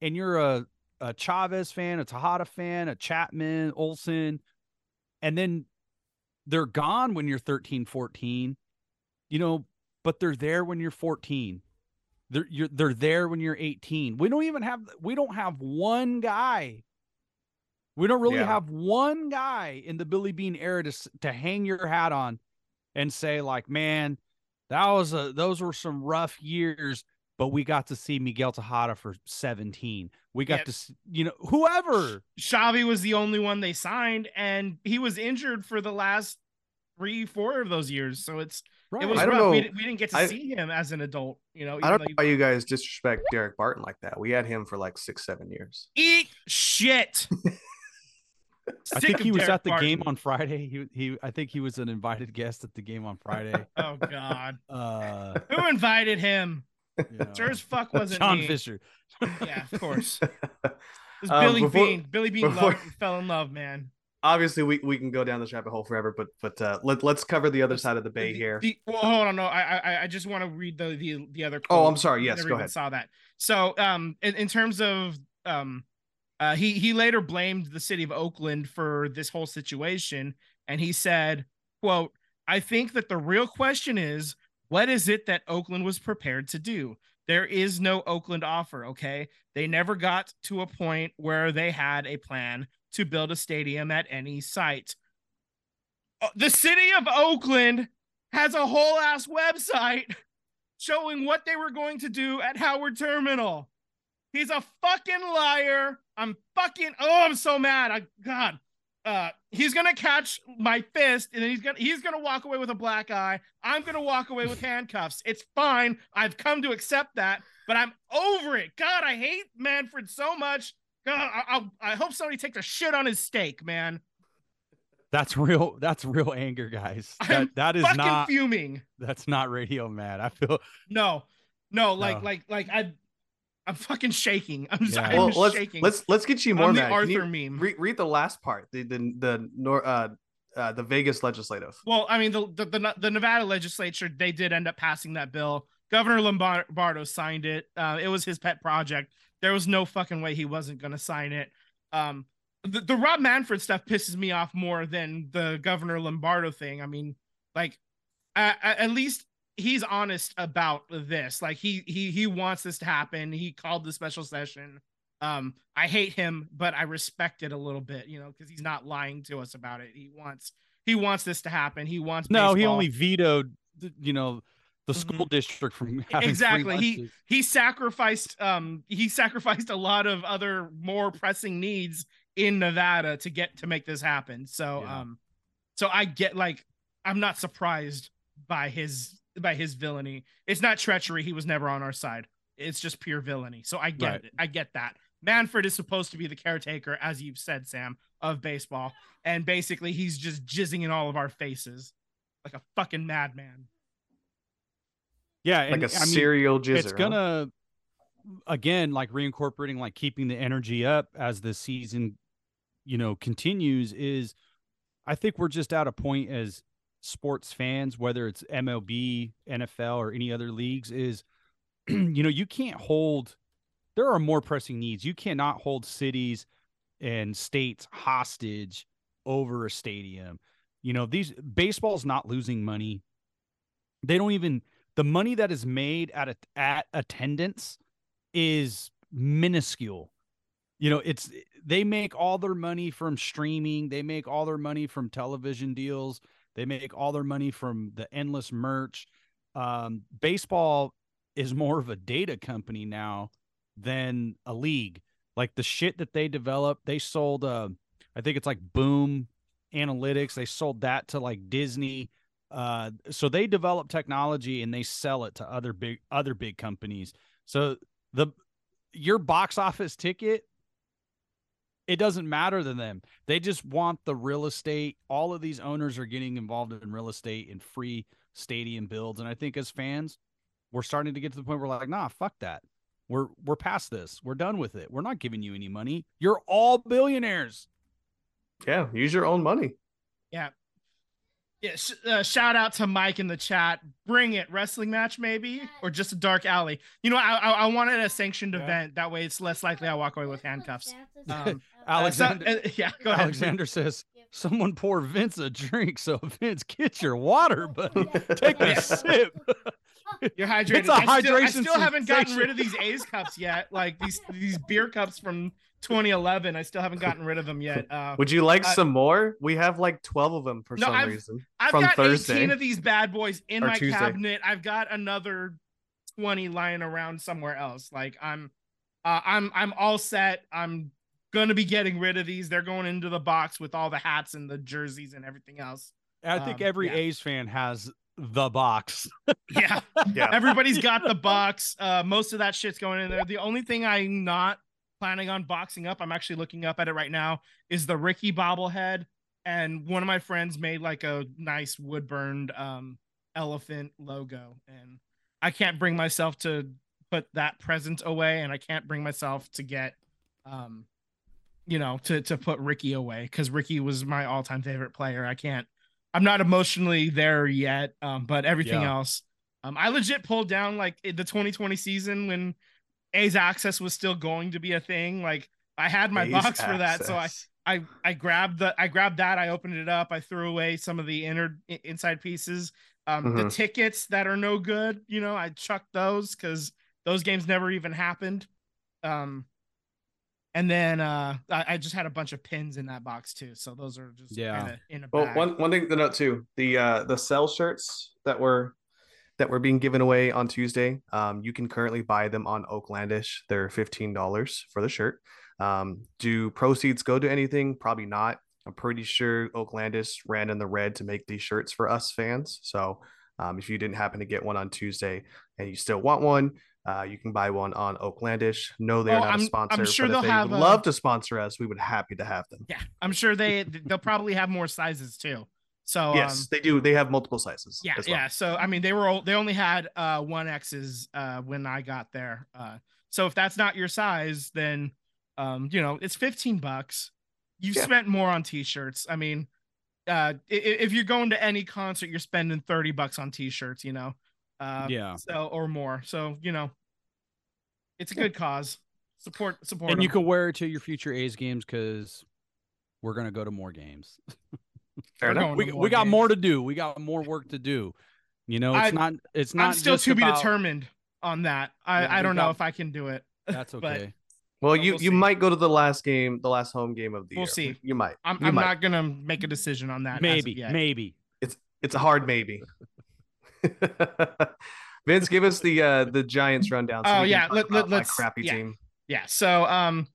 [SPEAKER 2] and you're a, a chavez fan a Tejada fan a chapman olson and then they're gone when you're 13 14 you know but they're there when you're 14 they're you're they're there when you're 18 we don't even have we don't have one guy we don't really
[SPEAKER 1] Yeah.
[SPEAKER 2] have one guy in the Billy Beane era to to hang your hat on and say like, man, that was a those were some rough years. but we got to see Miguel Tejada for 17. We got
[SPEAKER 3] Yeah.
[SPEAKER 2] to, you know, whoever.
[SPEAKER 3] Chavy was the only one they signed, and he was injured for the last three, four of those years. So it's
[SPEAKER 2] Right.
[SPEAKER 3] it was
[SPEAKER 1] I don't
[SPEAKER 3] rough. We,
[SPEAKER 1] know.
[SPEAKER 3] di- we didn't get to
[SPEAKER 1] I-
[SPEAKER 3] see him as an adult. You know,
[SPEAKER 1] I don't
[SPEAKER 3] though
[SPEAKER 1] know why you guys disrespect Daric Barton like that. We had him for like six, seven years.
[SPEAKER 3] Eat shit. [laughs]
[SPEAKER 2] I think he was
[SPEAKER 3] Derek
[SPEAKER 2] at the game on Friday. He he I think he was an invited guest at the game on Friday. [laughs]
[SPEAKER 3] Oh God,
[SPEAKER 2] Uh
[SPEAKER 3] who invited him?
[SPEAKER 2] you know,
[SPEAKER 3] Sure as fuck wasn't
[SPEAKER 2] John
[SPEAKER 3] me.
[SPEAKER 2] Fisher.
[SPEAKER 3] Yeah, of course. [laughs] It was
[SPEAKER 1] Um,
[SPEAKER 3] Billy
[SPEAKER 1] before-
[SPEAKER 3] Beane. Billy Beane
[SPEAKER 1] before-
[SPEAKER 3] loved, fell in love, man.
[SPEAKER 1] Obviously, we, we can go down this rabbit hole forever, but but uh, let let's cover the other side of the bay
[SPEAKER 3] The-
[SPEAKER 1] here.
[SPEAKER 3] the- well, hold on, no, I I I just want to read the the the other.
[SPEAKER 1] Oh. I'm sorry. Yes, go ahead.
[SPEAKER 3] Saw that. So, um, in, in terms of um, uh, he he later blamed the city of Oakland for this whole situation, and he said, "quote I think that the real question is, what is it that Oakland was prepared to do? There is no Oakland offer. Okay, they never got to a point where they had a plan to build a stadium at any site. Uh, The city of Oakland has a whole ass website showing what they were going to do at Howard Terminal. He's a fucking liar. I'm fucking oh, I'm so mad. I God. Uh he's gonna catch my fist and then he's gonna he's gonna walk away with a black eye. I'm gonna walk away with [laughs] handcuffs. It's fine. I've come to accept that, but I'm over it. God, I hate Manfred so much. God, I, I, I hope somebody takes a shit on his steak, man.
[SPEAKER 2] That's real that's real anger, guys. That that is
[SPEAKER 3] Fucking
[SPEAKER 2] not
[SPEAKER 3] fuming.
[SPEAKER 2] that's not radio mad. I feel
[SPEAKER 3] No, no, like,
[SPEAKER 2] No.
[SPEAKER 3] like, like I, I'm fucking shaking. I'm,
[SPEAKER 2] Yeah.
[SPEAKER 3] I'm
[SPEAKER 1] well, let's
[SPEAKER 3] shaking.
[SPEAKER 1] let's let's get you more
[SPEAKER 3] I'm the
[SPEAKER 1] mad. You
[SPEAKER 3] Arthur meme.
[SPEAKER 1] Read, read the last part. The the the nor uh, uh the Vegas legislative.
[SPEAKER 3] well, I mean, the, the the the Nevada legislature they did end up passing that bill. Governor Lombardo signed it. Uh, it was his pet project. There was no fucking way he wasn't gonna sign it. Um, the, the Rob Manfred stuff pisses me off more than the Governor Lombardo thing. I mean, like, at least he's honest about this. Like, he he he wants this to happen. He called the special session. Um, I hate him, but I respect it a little bit, you know, because he's not lying to us about it. He wants he wants this to happen. He wants
[SPEAKER 2] no, he only vetoed you know the school district from
[SPEAKER 3] Mm-hmm. Exactly. He- he sacrificed um he sacrificed a lot of other more pressing needs in Nevada to get to make this happen. So
[SPEAKER 2] Yeah.
[SPEAKER 3] um so I get like I'm not surprised by his by his villainy. It's not treachery. He was never on our side. It's just pure villainy. So I get
[SPEAKER 2] Right.
[SPEAKER 3] it. I get that. Manfred is supposed to be the caretaker, as you've said, Sam, of baseball. And basically he's just jizzing in all of our faces like a fucking madman.
[SPEAKER 2] Yeah,
[SPEAKER 1] Like
[SPEAKER 2] and,
[SPEAKER 1] a
[SPEAKER 2] I mean,
[SPEAKER 1] serial jizzer.
[SPEAKER 2] it's gonna again like reincorporating like keeping the energy up as the season you know continues is i think we're just at a point as sports fans whether it's mlb nfl or any other leagues is [clears throat] you know you can't hold there are more pressing needs. You cannot hold cities and states hostage over a stadium. You know these baseball's not losing money. They don't even the money that is made at a, at attendance is minuscule. You know, it's they make all their money from streaming, they make all their money from television deals, they make all their money from the endless merch. Um, baseball is more of a data company now than a league. Like the shit that they developed, they sold uh I think it's like Boom Analytics, they sold that to like Disney uh so they develop technology and they sell it to other big other big companies. So the your box office ticket it doesn't matter to them. They just want the real estate. All of these owners are getting involved in real estate and free stadium builds. And i think as fans we're starting to get to the point where we're like nah fuck that. We're we're past this. We're done with it. We're not giving you any money. You're all billionaires.
[SPEAKER 1] Yeah, use your own money.
[SPEAKER 3] Yeah, sh- uh, shout out to Mike in the chat. Bring it, wrestling match maybe, or just a dark alley. You know, I I, I wanted a sanctioned
[SPEAKER 2] Yeah.
[SPEAKER 3] event. That way, it's less likely I walk away with handcuffs. Um,
[SPEAKER 2] Alexander- [laughs]
[SPEAKER 3] uh, so- uh, yeah, go ahead.
[SPEAKER 2] alexander says someone pour vince a drink so vince get your water buddy [laughs] take a sip [laughs]
[SPEAKER 3] You're hydrated.
[SPEAKER 2] It's a
[SPEAKER 3] I still, I
[SPEAKER 2] hydration
[SPEAKER 3] still haven't gotten rid of these A's cups yet. Like these these beer cups from 2011. I still haven't gotten rid of them yet. [laughs] Uh,
[SPEAKER 1] Would you like
[SPEAKER 3] Uh,
[SPEAKER 1] some more? We have like twelve of them for
[SPEAKER 3] No,
[SPEAKER 1] some
[SPEAKER 3] I've-
[SPEAKER 1] reason.
[SPEAKER 3] I've
[SPEAKER 1] from
[SPEAKER 3] got
[SPEAKER 1] Thursday.
[SPEAKER 3] 18 of these bad boys in
[SPEAKER 1] Or
[SPEAKER 3] my
[SPEAKER 1] Tuesday.
[SPEAKER 3] cabinet. I've got another 20 lying around somewhere else. Like I'm uh, I'm I'm all set. I'm gonna be getting rid of these. They're going into the box with all the hats and the jerseys and everything else.
[SPEAKER 2] I think
[SPEAKER 3] Um,
[SPEAKER 2] every
[SPEAKER 3] yeah.
[SPEAKER 2] A's fan has the box. [laughs]
[SPEAKER 3] Yeah. [laughs]
[SPEAKER 1] Yeah.
[SPEAKER 3] Everybody's got the box. Uh, most of that shit's going in there. The only thing I'm not planning on boxing up, I'm actually looking up at it right now, is the Ricky bobblehead. And one of my friends made like a nice wood burned um, elephant logo. And I can't bring myself to put that present away. And I can't bring myself to get, um, you know, to, to put Ricky away because Ricky was my all time favorite player. I can't, I'm not emotionally there yet. Um, but everything
[SPEAKER 2] Yeah.
[SPEAKER 3] else, um, I legit pulled down like the 2020 season when A's access was still going to be a thing. Like I had my
[SPEAKER 1] A's
[SPEAKER 3] box for that, so I. I I grabbed the I grabbed that. I opened it up. I threw away some of the inner inside pieces. Um, the
[SPEAKER 1] Mhm.
[SPEAKER 3] tickets that are no good, you know, I chucked those because those games never even happened. Um, and then uh, I, I just had a bunch of pins in that box too. So those are just
[SPEAKER 2] Yeah.
[SPEAKER 3] kinda in a
[SPEAKER 1] Well,
[SPEAKER 3] bag.
[SPEAKER 1] one one thing to note too, the uh the sell shirts that were that were being given away on Tuesday, um, you can currently buy them on Oaklandish. They're fifteen dollars for the shirt. Um, do proceeds go to anything? Probably not. I'm pretty sure Oaklandish ran in the red to make these shirts for us fans. So um, if you didn't happen to get one on Tuesday and you still want one, uh, you can buy one on Oaklandish. No, they're
[SPEAKER 3] Oh,
[SPEAKER 1] not
[SPEAKER 3] I'm- I'm sure they'll
[SPEAKER 1] they
[SPEAKER 3] have,
[SPEAKER 1] would
[SPEAKER 3] uh,
[SPEAKER 1] love to sponsor us, we would happy to have them.
[SPEAKER 3] yeah, I'm sure they they'll probably have more sizes too. So
[SPEAKER 1] yes,
[SPEAKER 3] um,
[SPEAKER 1] they do. They have multiple sizes.
[SPEAKER 3] yeah
[SPEAKER 1] as well.
[SPEAKER 3] yeah so i mean they were o- they only had uh one x's uh when i got there uh so if that's not your size then um you know it's 15 bucks you've
[SPEAKER 1] Yeah.
[SPEAKER 3] spent more on t-shirts i mean uh i- i- if you're going to any concert you're spending 30 bucks on t-shirts you know uh
[SPEAKER 2] Yeah.
[SPEAKER 3] so or more so you know it's a good cause support support
[SPEAKER 2] and you can wear it to your future A's games because we're gonna go to more games. [laughs]
[SPEAKER 1] Fair
[SPEAKER 3] We're
[SPEAKER 1] enough.
[SPEAKER 2] we we got
[SPEAKER 3] games.
[SPEAKER 2] more to do. We got more work to do. You know, it's
[SPEAKER 3] I-
[SPEAKER 2] not. It's not.
[SPEAKER 3] i'm still
[SPEAKER 2] just
[SPEAKER 3] to be determined on that i
[SPEAKER 2] Yeah,
[SPEAKER 3] i don't know if i can do it [laughs]
[SPEAKER 2] That's
[SPEAKER 3] but-
[SPEAKER 2] okay.
[SPEAKER 1] Well, you
[SPEAKER 3] we'll
[SPEAKER 1] you
[SPEAKER 3] see.
[SPEAKER 1] might go to the last game, the last home game of the
[SPEAKER 3] We'll
[SPEAKER 1] year.
[SPEAKER 3] see.
[SPEAKER 1] You might.
[SPEAKER 3] i'm,
[SPEAKER 1] You
[SPEAKER 3] I'm
[SPEAKER 1] might.
[SPEAKER 3] not gonna make a decision on that
[SPEAKER 2] maybe.
[SPEAKER 3] yet.
[SPEAKER 2] Maybe.
[SPEAKER 1] It's it's a hard maybe. [laughs] Vince, give us the uh the Giants rundown.
[SPEAKER 3] Oh, yeah,
[SPEAKER 1] talk
[SPEAKER 3] let- let-
[SPEAKER 1] about my
[SPEAKER 3] let's-
[SPEAKER 1] crappy
[SPEAKER 3] yeah.
[SPEAKER 1] team.
[SPEAKER 3] Yeah. So um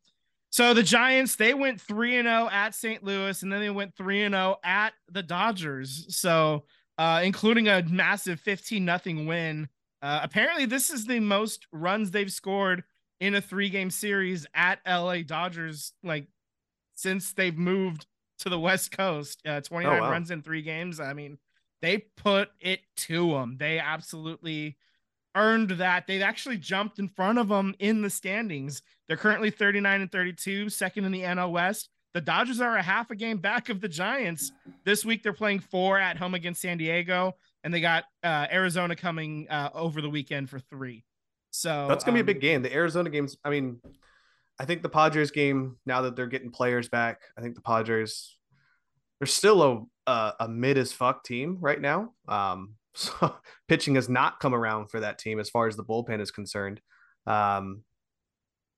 [SPEAKER 3] so the Giants they went 3 and 0 at St. Louis and then they went 3 and 0 at the Dodgers. So uh including a massive 15 nothing win. Uh apparently this is the most runs they've scored in a 3-game series at LA Dodgers like since they've moved to the West Coast. Uh 29
[SPEAKER 1] wow.
[SPEAKER 3] runs in 3 games. I mean, they put it to them. They absolutely earned that. They've actually jumped in front of them in the standings. They're currently 39 and 32, second in the NL West. The Dodgers are a half a game back of the Giants. This week they're playing four at home against San Diego, and they got uh, Arizona coming uh, over the weekend for three. So
[SPEAKER 1] That's gonna be a
[SPEAKER 3] um,
[SPEAKER 1] big game. The Arizona games. I mean, I think the Padres game. Now that they're getting players back, I think the Padres. They're still a a, a mid as fuck team right now. Um, [laughs] so pitching has not come around for that team as far as the bullpen is concerned. Um,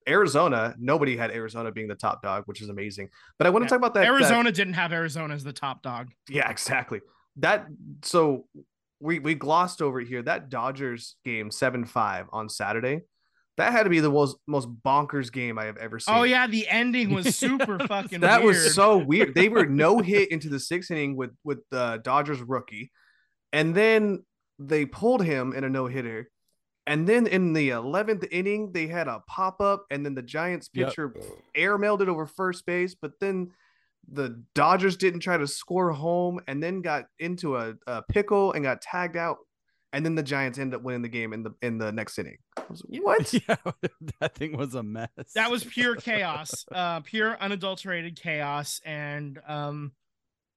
[SPEAKER 1] Arizona, nobody had Arizona being the top dog, which is amazing. But I want to
[SPEAKER 3] Yeah.
[SPEAKER 1] talk about that. that-
[SPEAKER 3] Arizona didn't have Arizona as the top dog.
[SPEAKER 1] yeah, exactly. That so we we glossed over here. That Dodgers game seven five on Saturday. That had to be the most most bonkers game I have ever seen.
[SPEAKER 3] Oh yeah, the ending was [laughs] super fucking.
[SPEAKER 1] that
[SPEAKER 3] weird.
[SPEAKER 1] was so weird. They were no hit into the sixth inning with with the Dodgers rookie, and then they pulled him in a no hitter, and then in the eleventh inning they had a pop up, and then the Giants
[SPEAKER 2] Yep.
[SPEAKER 1] pitcher air mailed it over first base, but then the Dodgers didn't try to score home, and then got into a, a pickle and got tagged out, and then the Giants ended up winning the game in the in the next inning. I was like, [laughs] what?
[SPEAKER 2] yeah, [laughs] that thing was a mess.
[SPEAKER 3] that was pure chaos uh pure unadulterated chaos and um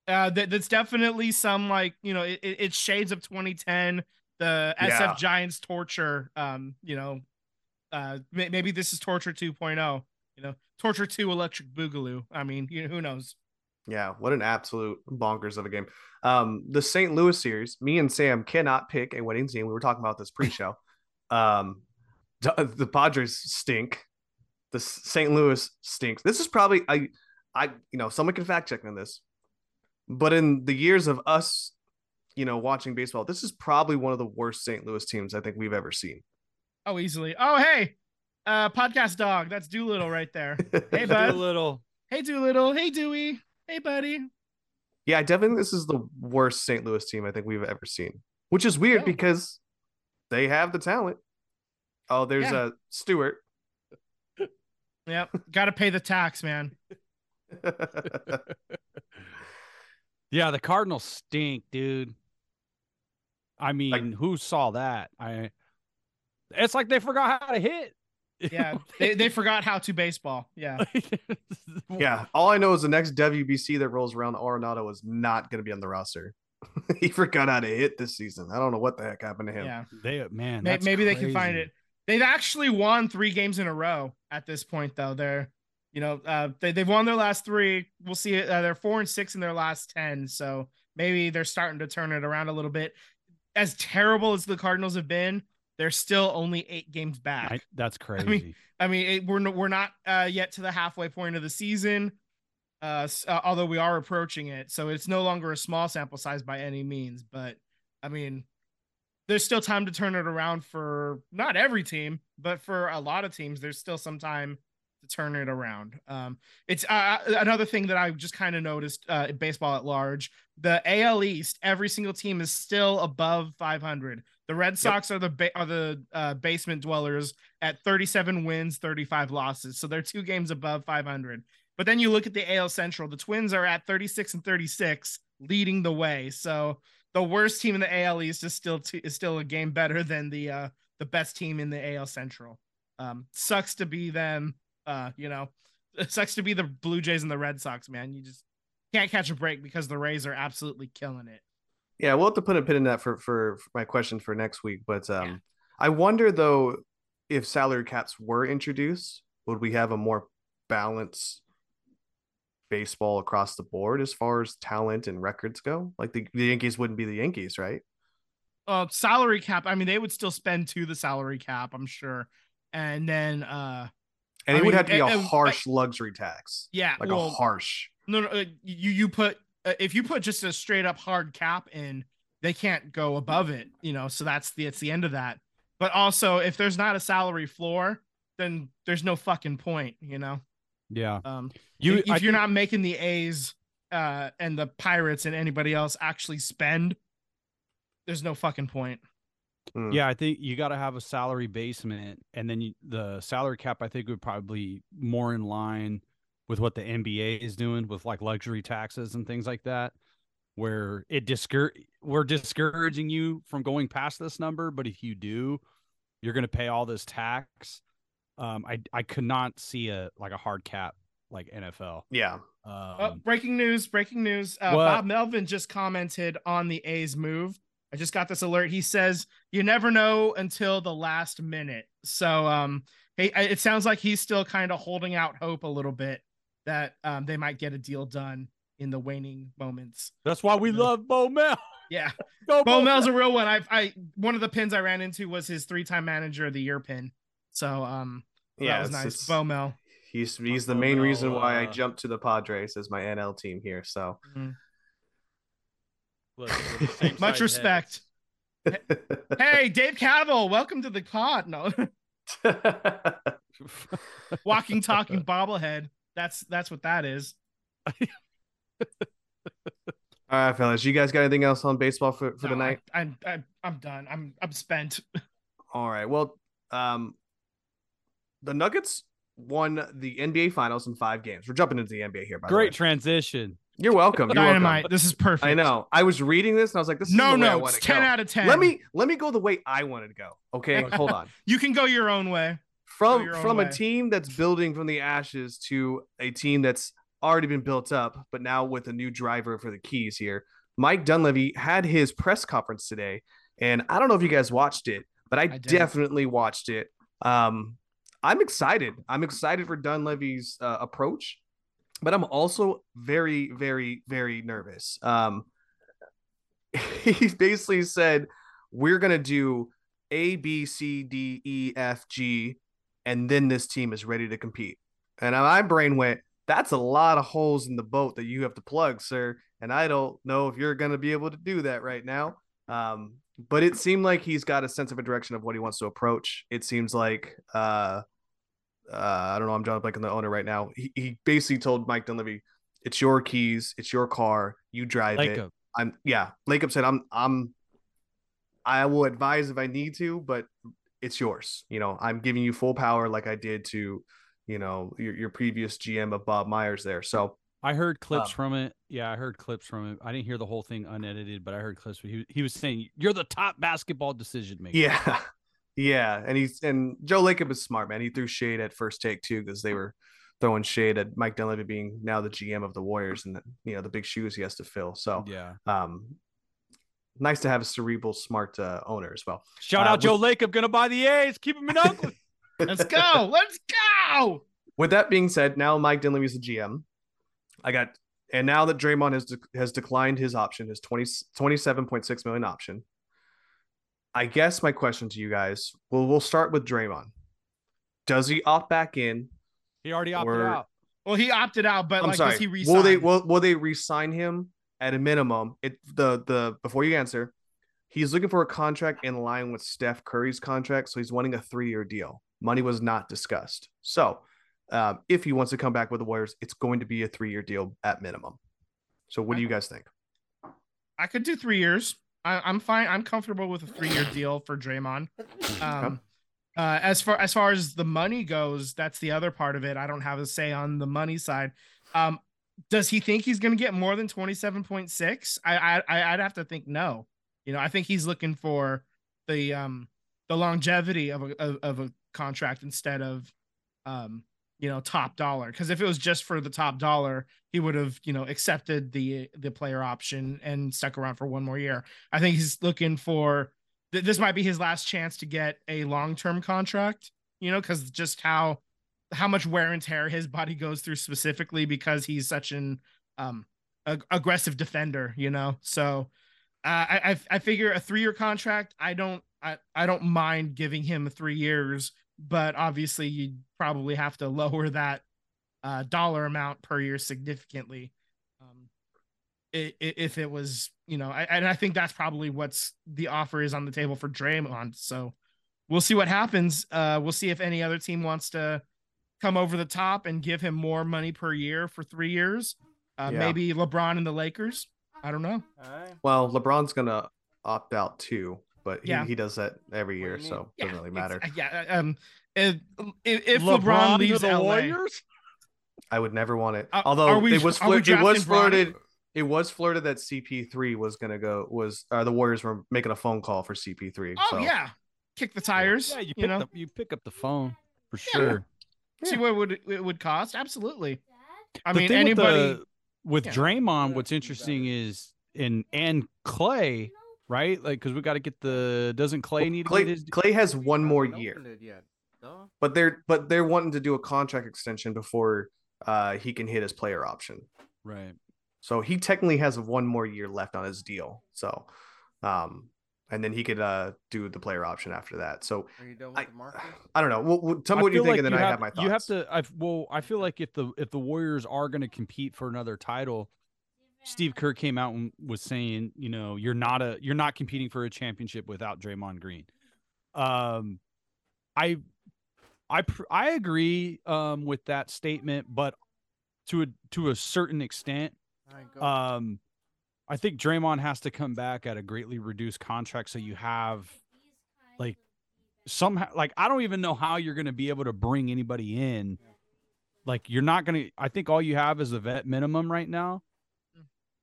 [SPEAKER 3] uh that, that's definitely some like you know it, it- it's shades of 2010 the sf
[SPEAKER 1] Yeah.
[SPEAKER 3] giants torture um you know uh may- maybe this is torture 2.0 you know torture 2 electric boogaloo i mean you know who knows
[SPEAKER 1] Yeah, what an absolute bonkers of a game. Um, the St. Louis series, me and Sam cannot pick a winning team. We were talking about this pre-show. [laughs] um, the Padres stink. The St. Louis stinks. This is probably I, I you know someone can fact check me on this, but in the years of us, you know, watching baseball, this is probably one of the worst St. Louis teams I think we've ever seen.
[SPEAKER 3] Oh, easily. Oh, hey, uh, podcast dog. That's Doolittle right there. [laughs] Hey, bud.
[SPEAKER 2] little.
[SPEAKER 3] Hey, Doolittle. Hey, Dewey. Hey, buddy.
[SPEAKER 1] Yeah, I definitely this is the worst St. Louis team I think we've ever seen, which is weird
[SPEAKER 3] Yeah.
[SPEAKER 1] because they have the talent. Oh, there's
[SPEAKER 3] Yeah.
[SPEAKER 1] a Stewart.
[SPEAKER 3] Yep. Got to pay the tax, man. [laughs]
[SPEAKER 2] Yeah, the Cardinals stink, dude. I mean,
[SPEAKER 1] Like-
[SPEAKER 2] who saw that? I. It's like they forgot how to hit. [laughs]
[SPEAKER 3] Yeah. they, they forgot how to baseball. Yeah. [laughs]
[SPEAKER 1] yeah, all I know is the next WBC that rolls around, Arenado is not going to be on the roster. [laughs] he forgot how to hit this season. I don't know what the heck happened to him.
[SPEAKER 3] Yeah.
[SPEAKER 2] They man,
[SPEAKER 3] May-
[SPEAKER 2] that's
[SPEAKER 3] maybe they can find it. They've actually won three games in a row at this point, though. They're, you know, uh, they they've won their last three. We'll see. Uh, they're four and six in their last ten, so maybe they're starting to turn it around a little bit. As terrible as the Cardinals have been, they're still only eight games back.
[SPEAKER 2] I, that's [laughs] crazy.
[SPEAKER 3] I mean, it, we're we're not uh, yet to the halfway point of the season, uh, uh, although we are approaching it. So it's no longer a small sample size by any means. But I mean, there's still time to turn it around for not every team, but for a lot of teams, there's still some time to turn it around. Um, it's uh, another thing that I just kind of noticed uh, in baseball at large. The AL East, every single team is still above 500. The Red Sox are the ba- are the uh, basement dwellers at 37 wins, 35 losses. So they're two games above 500. But then you look at the AL Central, the Twins are at 36 and 36, leading the way. So the worst team in the AL East is still two, is still a game better than the uh, the best team in the AL Central. Um, sucks to be them. Uh, you know, [laughs] it sucks to be the Blue Jays and the Red Sox. Man, you just can't catch a break because the Rays are absolutely killing it.
[SPEAKER 1] Yeah, we'll have to put a pin in that for for, for my question for next week. But um,
[SPEAKER 3] Yeah.
[SPEAKER 1] I wonder though if salary caps were introduced, would we have a more balanced baseball across the board as far as talent and records go? Like the, the Yankees wouldn't be the Yankees, right?
[SPEAKER 3] uh salary cap i mean they would still spend to the salary cap i'm sure and then uh
[SPEAKER 1] And
[SPEAKER 3] I
[SPEAKER 1] it would
[SPEAKER 3] mean,
[SPEAKER 1] have to be a
[SPEAKER 3] and-
[SPEAKER 1] harsh luxury tax,
[SPEAKER 3] yeah
[SPEAKER 1] like
[SPEAKER 3] well,
[SPEAKER 1] a harsh.
[SPEAKER 3] no, no uh, you you put uh, if you put just a straight up hard cap in they can't go above it you know so that's the it's the end of that but also if there's not a salary floor then there's no fucking point you know
[SPEAKER 2] yeah,
[SPEAKER 3] um
[SPEAKER 2] you.
[SPEAKER 3] if, you're
[SPEAKER 2] think-
[SPEAKER 3] not making the a's uh and the pirates and anybody else actually spend there's no fucking point
[SPEAKER 1] Mm.
[SPEAKER 2] Yeah, I think you got to have a salary basement, and then you, the salary cap. I think would probably more in line with what the NBA is doing with like luxury taxes and things like that, where it discour we're discouraging you from going past this number, but if you do, you're going to pay all this tax. Um, I I could not see a like a hard cap like NFL.
[SPEAKER 1] Yeah.
[SPEAKER 2] Um,
[SPEAKER 3] Oh, breaking news! Breaking news! Uh, Bob Melvin just commented on the A's move. I just got this alert. He says you never know until the last minute. So, um, hey, it sounds like he's still kind of holding out hope a little bit that um they might get a deal done in the waning moments.
[SPEAKER 2] that's why we love Bo Mel.
[SPEAKER 3] Yeah, [laughs]
[SPEAKER 2] Go
[SPEAKER 3] Bo Mel's a real one. I, I, one of the pins I ran into was his three-time manager of the year pin. So, um,
[SPEAKER 1] Yeah.
[SPEAKER 3] that was
[SPEAKER 1] it's-
[SPEAKER 3] nice.
[SPEAKER 1] it's-
[SPEAKER 3] Bo Mel.
[SPEAKER 1] He's he's the main
[SPEAKER 2] Mel,
[SPEAKER 1] reason why I
[SPEAKER 2] uh,
[SPEAKER 1] jumped to the Padres as my NL team here. So [laughs]
[SPEAKER 3] Much respect. Hey, Dave Cavill, welcome to the pod. No. [laughs] walking talking bobblehead that's that's what that is [laughs]
[SPEAKER 1] All right, fellas. You guys got anything else on baseball for, for the night?
[SPEAKER 3] I, I, I i'm done i'm i'm spent
[SPEAKER 1] All right. Well, um, the Nuggets won the NBA Finals in five games. We're jumping into the NBA here. By
[SPEAKER 2] Great
[SPEAKER 1] the way.
[SPEAKER 2] transition.
[SPEAKER 1] You're welcome. You're
[SPEAKER 3] dynamite
[SPEAKER 1] welcome.
[SPEAKER 3] this is perfect
[SPEAKER 1] I know. I was reading this and I was like, "This is
[SPEAKER 3] no
[SPEAKER 1] the way I
[SPEAKER 3] no it's 10
[SPEAKER 1] go."
[SPEAKER 3] out of 10
[SPEAKER 1] Let me let me go the way I wanted to go. Okay,
[SPEAKER 3] Okay. [laughs]
[SPEAKER 1] hold on.
[SPEAKER 3] you can go your own way
[SPEAKER 1] From
[SPEAKER 3] your own
[SPEAKER 1] from a team that's building from the ashes to a team that's already been built up, but now with a new driver for the keys here. Mike Dunleavy had his press conference today, and I don't know if you guys watched it, but I,
[SPEAKER 3] did.
[SPEAKER 1] definitely watched it. Um, I'm excited. I'm excited for Dunleavy's uh, approach, but I'm also very, very, very nervous. Um, [laughs] he basically said, "We're gonna do A, B, C, D, E, F, G, and then this team is ready to compete." And my brain went, "That's a lot of holes in the boat that you have to plug, sir." And I don't know if you're gonna be able to do that right now. Um, but it seemed like he's got a sense of a direction of what he wants to approach. It seems like uh, uh, I don't know. I'm Joe Lacob, the owner right now. He, he basically told Mike Dunleavy, "It's your keys. It's your car. You drive it." I'm yeah. Lacob said, "I'm I'm I will advise if I need to, but it's yours. You know, I'm giving you full power like I did to, you know, your, your previous GM of Bob Myers there. So
[SPEAKER 2] I heard clips
[SPEAKER 1] Um,
[SPEAKER 2] from it. Yeah, I heard clips from it. I didn't hear the whole thing unedited, but I heard clips. He he was saying you're the top basketball decision maker.
[SPEAKER 1] yeah, [laughs] yeah, and he's and Joe Lacob is smart, man. He threw shade at first take too because they were throwing shade at Mike Dunleavy being now the GM of the Warriors and you know the big shoes he has to fill. So
[SPEAKER 2] Yeah.
[SPEAKER 1] um, nice to have a cerebral, smart uh, owner as well.
[SPEAKER 2] Shout
[SPEAKER 1] Uh,
[SPEAKER 2] out Joe Lacob, gonna buy the A's. Keep him in Oakland. [laughs]
[SPEAKER 3] Let's go. Let's go.
[SPEAKER 1] With that being said, now Mike Dunleavy is the GM. I got, and now that Draymond has de- has declined his option, his 20, 27.6 million option. I guess my question to you guys, well, we'll start with Draymond. Does he opt back in?
[SPEAKER 2] he already opted
[SPEAKER 1] Or-
[SPEAKER 2] out.
[SPEAKER 3] Well, he opted out, but
[SPEAKER 1] I'm
[SPEAKER 3] like,
[SPEAKER 1] sorry.
[SPEAKER 3] does he resign?
[SPEAKER 1] will they will, will they resign him at a minimum? It the the before you answer, he's looking for a contract in line with Steph Curry's contract, so he's wanting a three year deal. Money was not discussed. So, um, if he wants to come back with the Warriors, it's going to be a three year deal at minimum. So, what do you guys think?
[SPEAKER 3] I could do three years. I, I'm fine. I'm comfortable with a three-year deal for Draymond. Um, uh, as far as far as the money goes, that's the other part of it. I don't have a say on the money side. Um, does he think he's going to get more than 27.6? I, I I- I'd have to think no. You know, I think he's looking for the um the longevity of a of, of a contract instead of um you know top dollar because if it was just for the top dollar he would have you know accepted the the player option and stuck around for one more year i think he's looking for th- this might be his last chance to get a long-term contract you know because just how how much wear and tear his body goes through specifically because he's such an um ag- aggressive defender you know so uh, I, I I figure a three year contract. I don't I, I don't mind giving him three years, but obviously you probably have to lower that uh, dollar amount per year significantly. Um, i- i- if it was you know, I, and I think that's probably what's the offer is on the table for Draymond. So we'll see what happens. Uh, we'll see if any other team wants to come over the top and give him more money per year for three years. Uh,
[SPEAKER 1] Yeah.
[SPEAKER 3] Maybe LeBron and the Lakers. I don't know.
[SPEAKER 1] Well, LeBron's gonna opt out too, but he,
[SPEAKER 3] Yeah.
[SPEAKER 1] he does that every year, so it doesn't really matter.
[SPEAKER 3] uh, yeah. Um. If if, if LeBron, leaves
[SPEAKER 2] the
[SPEAKER 3] LA,
[SPEAKER 2] Warriors.
[SPEAKER 1] I would never want it.
[SPEAKER 3] Uh,
[SPEAKER 1] Although
[SPEAKER 3] we-
[SPEAKER 1] it was
[SPEAKER 3] are
[SPEAKER 1] flir- it was
[SPEAKER 3] drafting Bronny?
[SPEAKER 1] flirted. It was flirted that CP3 was gonna go was uh, the Warriors were making a phone call for CP3.
[SPEAKER 3] oh
[SPEAKER 1] so.
[SPEAKER 3] yeah, kick the tires.
[SPEAKER 2] Yeah, you
[SPEAKER 3] you,
[SPEAKER 2] pick
[SPEAKER 3] know,
[SPEAKER 2] up you pick up the phone for
[SPEAKER 3] Yeah.
[SPEAKER 2] sure.
[SPEAKER 3] see what it would it would cost. Absolutely. I
[SPEAKER 2] the
[SPEAKER 3] mean,
[SPEAKER 2] thing
[SPEAKER 3] anybody.
[SPEAKER 2] with, the, with
[SPEAKER 3] yeah.
[SPEAKER 2] Draymond, what's interesting is in and Clay, right? Like because we got to get the doesn't Clay need to
[SPEAKER 1] Clay,
[SPEAKER 2] get his
[SPEAKER 1] Clay has one more year,
[SPEAKER 4] yet. No?
[SPEAKER 1] but they're but they're wanting to do a contract extension before uh, he can hit his player option.
[SPEAKER 2] right?
[SPEAKER 1] So he technically has one more year left on his deal. So, um, and then he could uh do the player option after that. So
[SPEAKER 4] Are you done with
[SPEAKER 1] I,
[SPEAKER 4] the? [sighs]
[SPEAKER 1] I don't know. Well, well, tell me
[SPEAKER 2] I
[SPEAKER 1] what you think,
[SPEAKER 2] like
[SPEAKER 1] and then
[SPEAKER 2] you
[SPEAKER 1] I have my thoughts.
[SPEAKER 2] You have to. I well, I feel like if the if the Warriors are going to compete for another title, Steve Kerr came out and was saying, you know, you're not a you're not competing for a championship without Draymond Green. Um, I, I I agree um with that statement, but to a to a certain extent,
[SPEAKER 4] right,
[SPEAKER 2] um, I think Draymond has to come back at a greatly reduced contract, so you have like somehow like I don't even know how you're going to be able to bring anybody in. Like you're not going to. I think all you have is a vet minimum right now.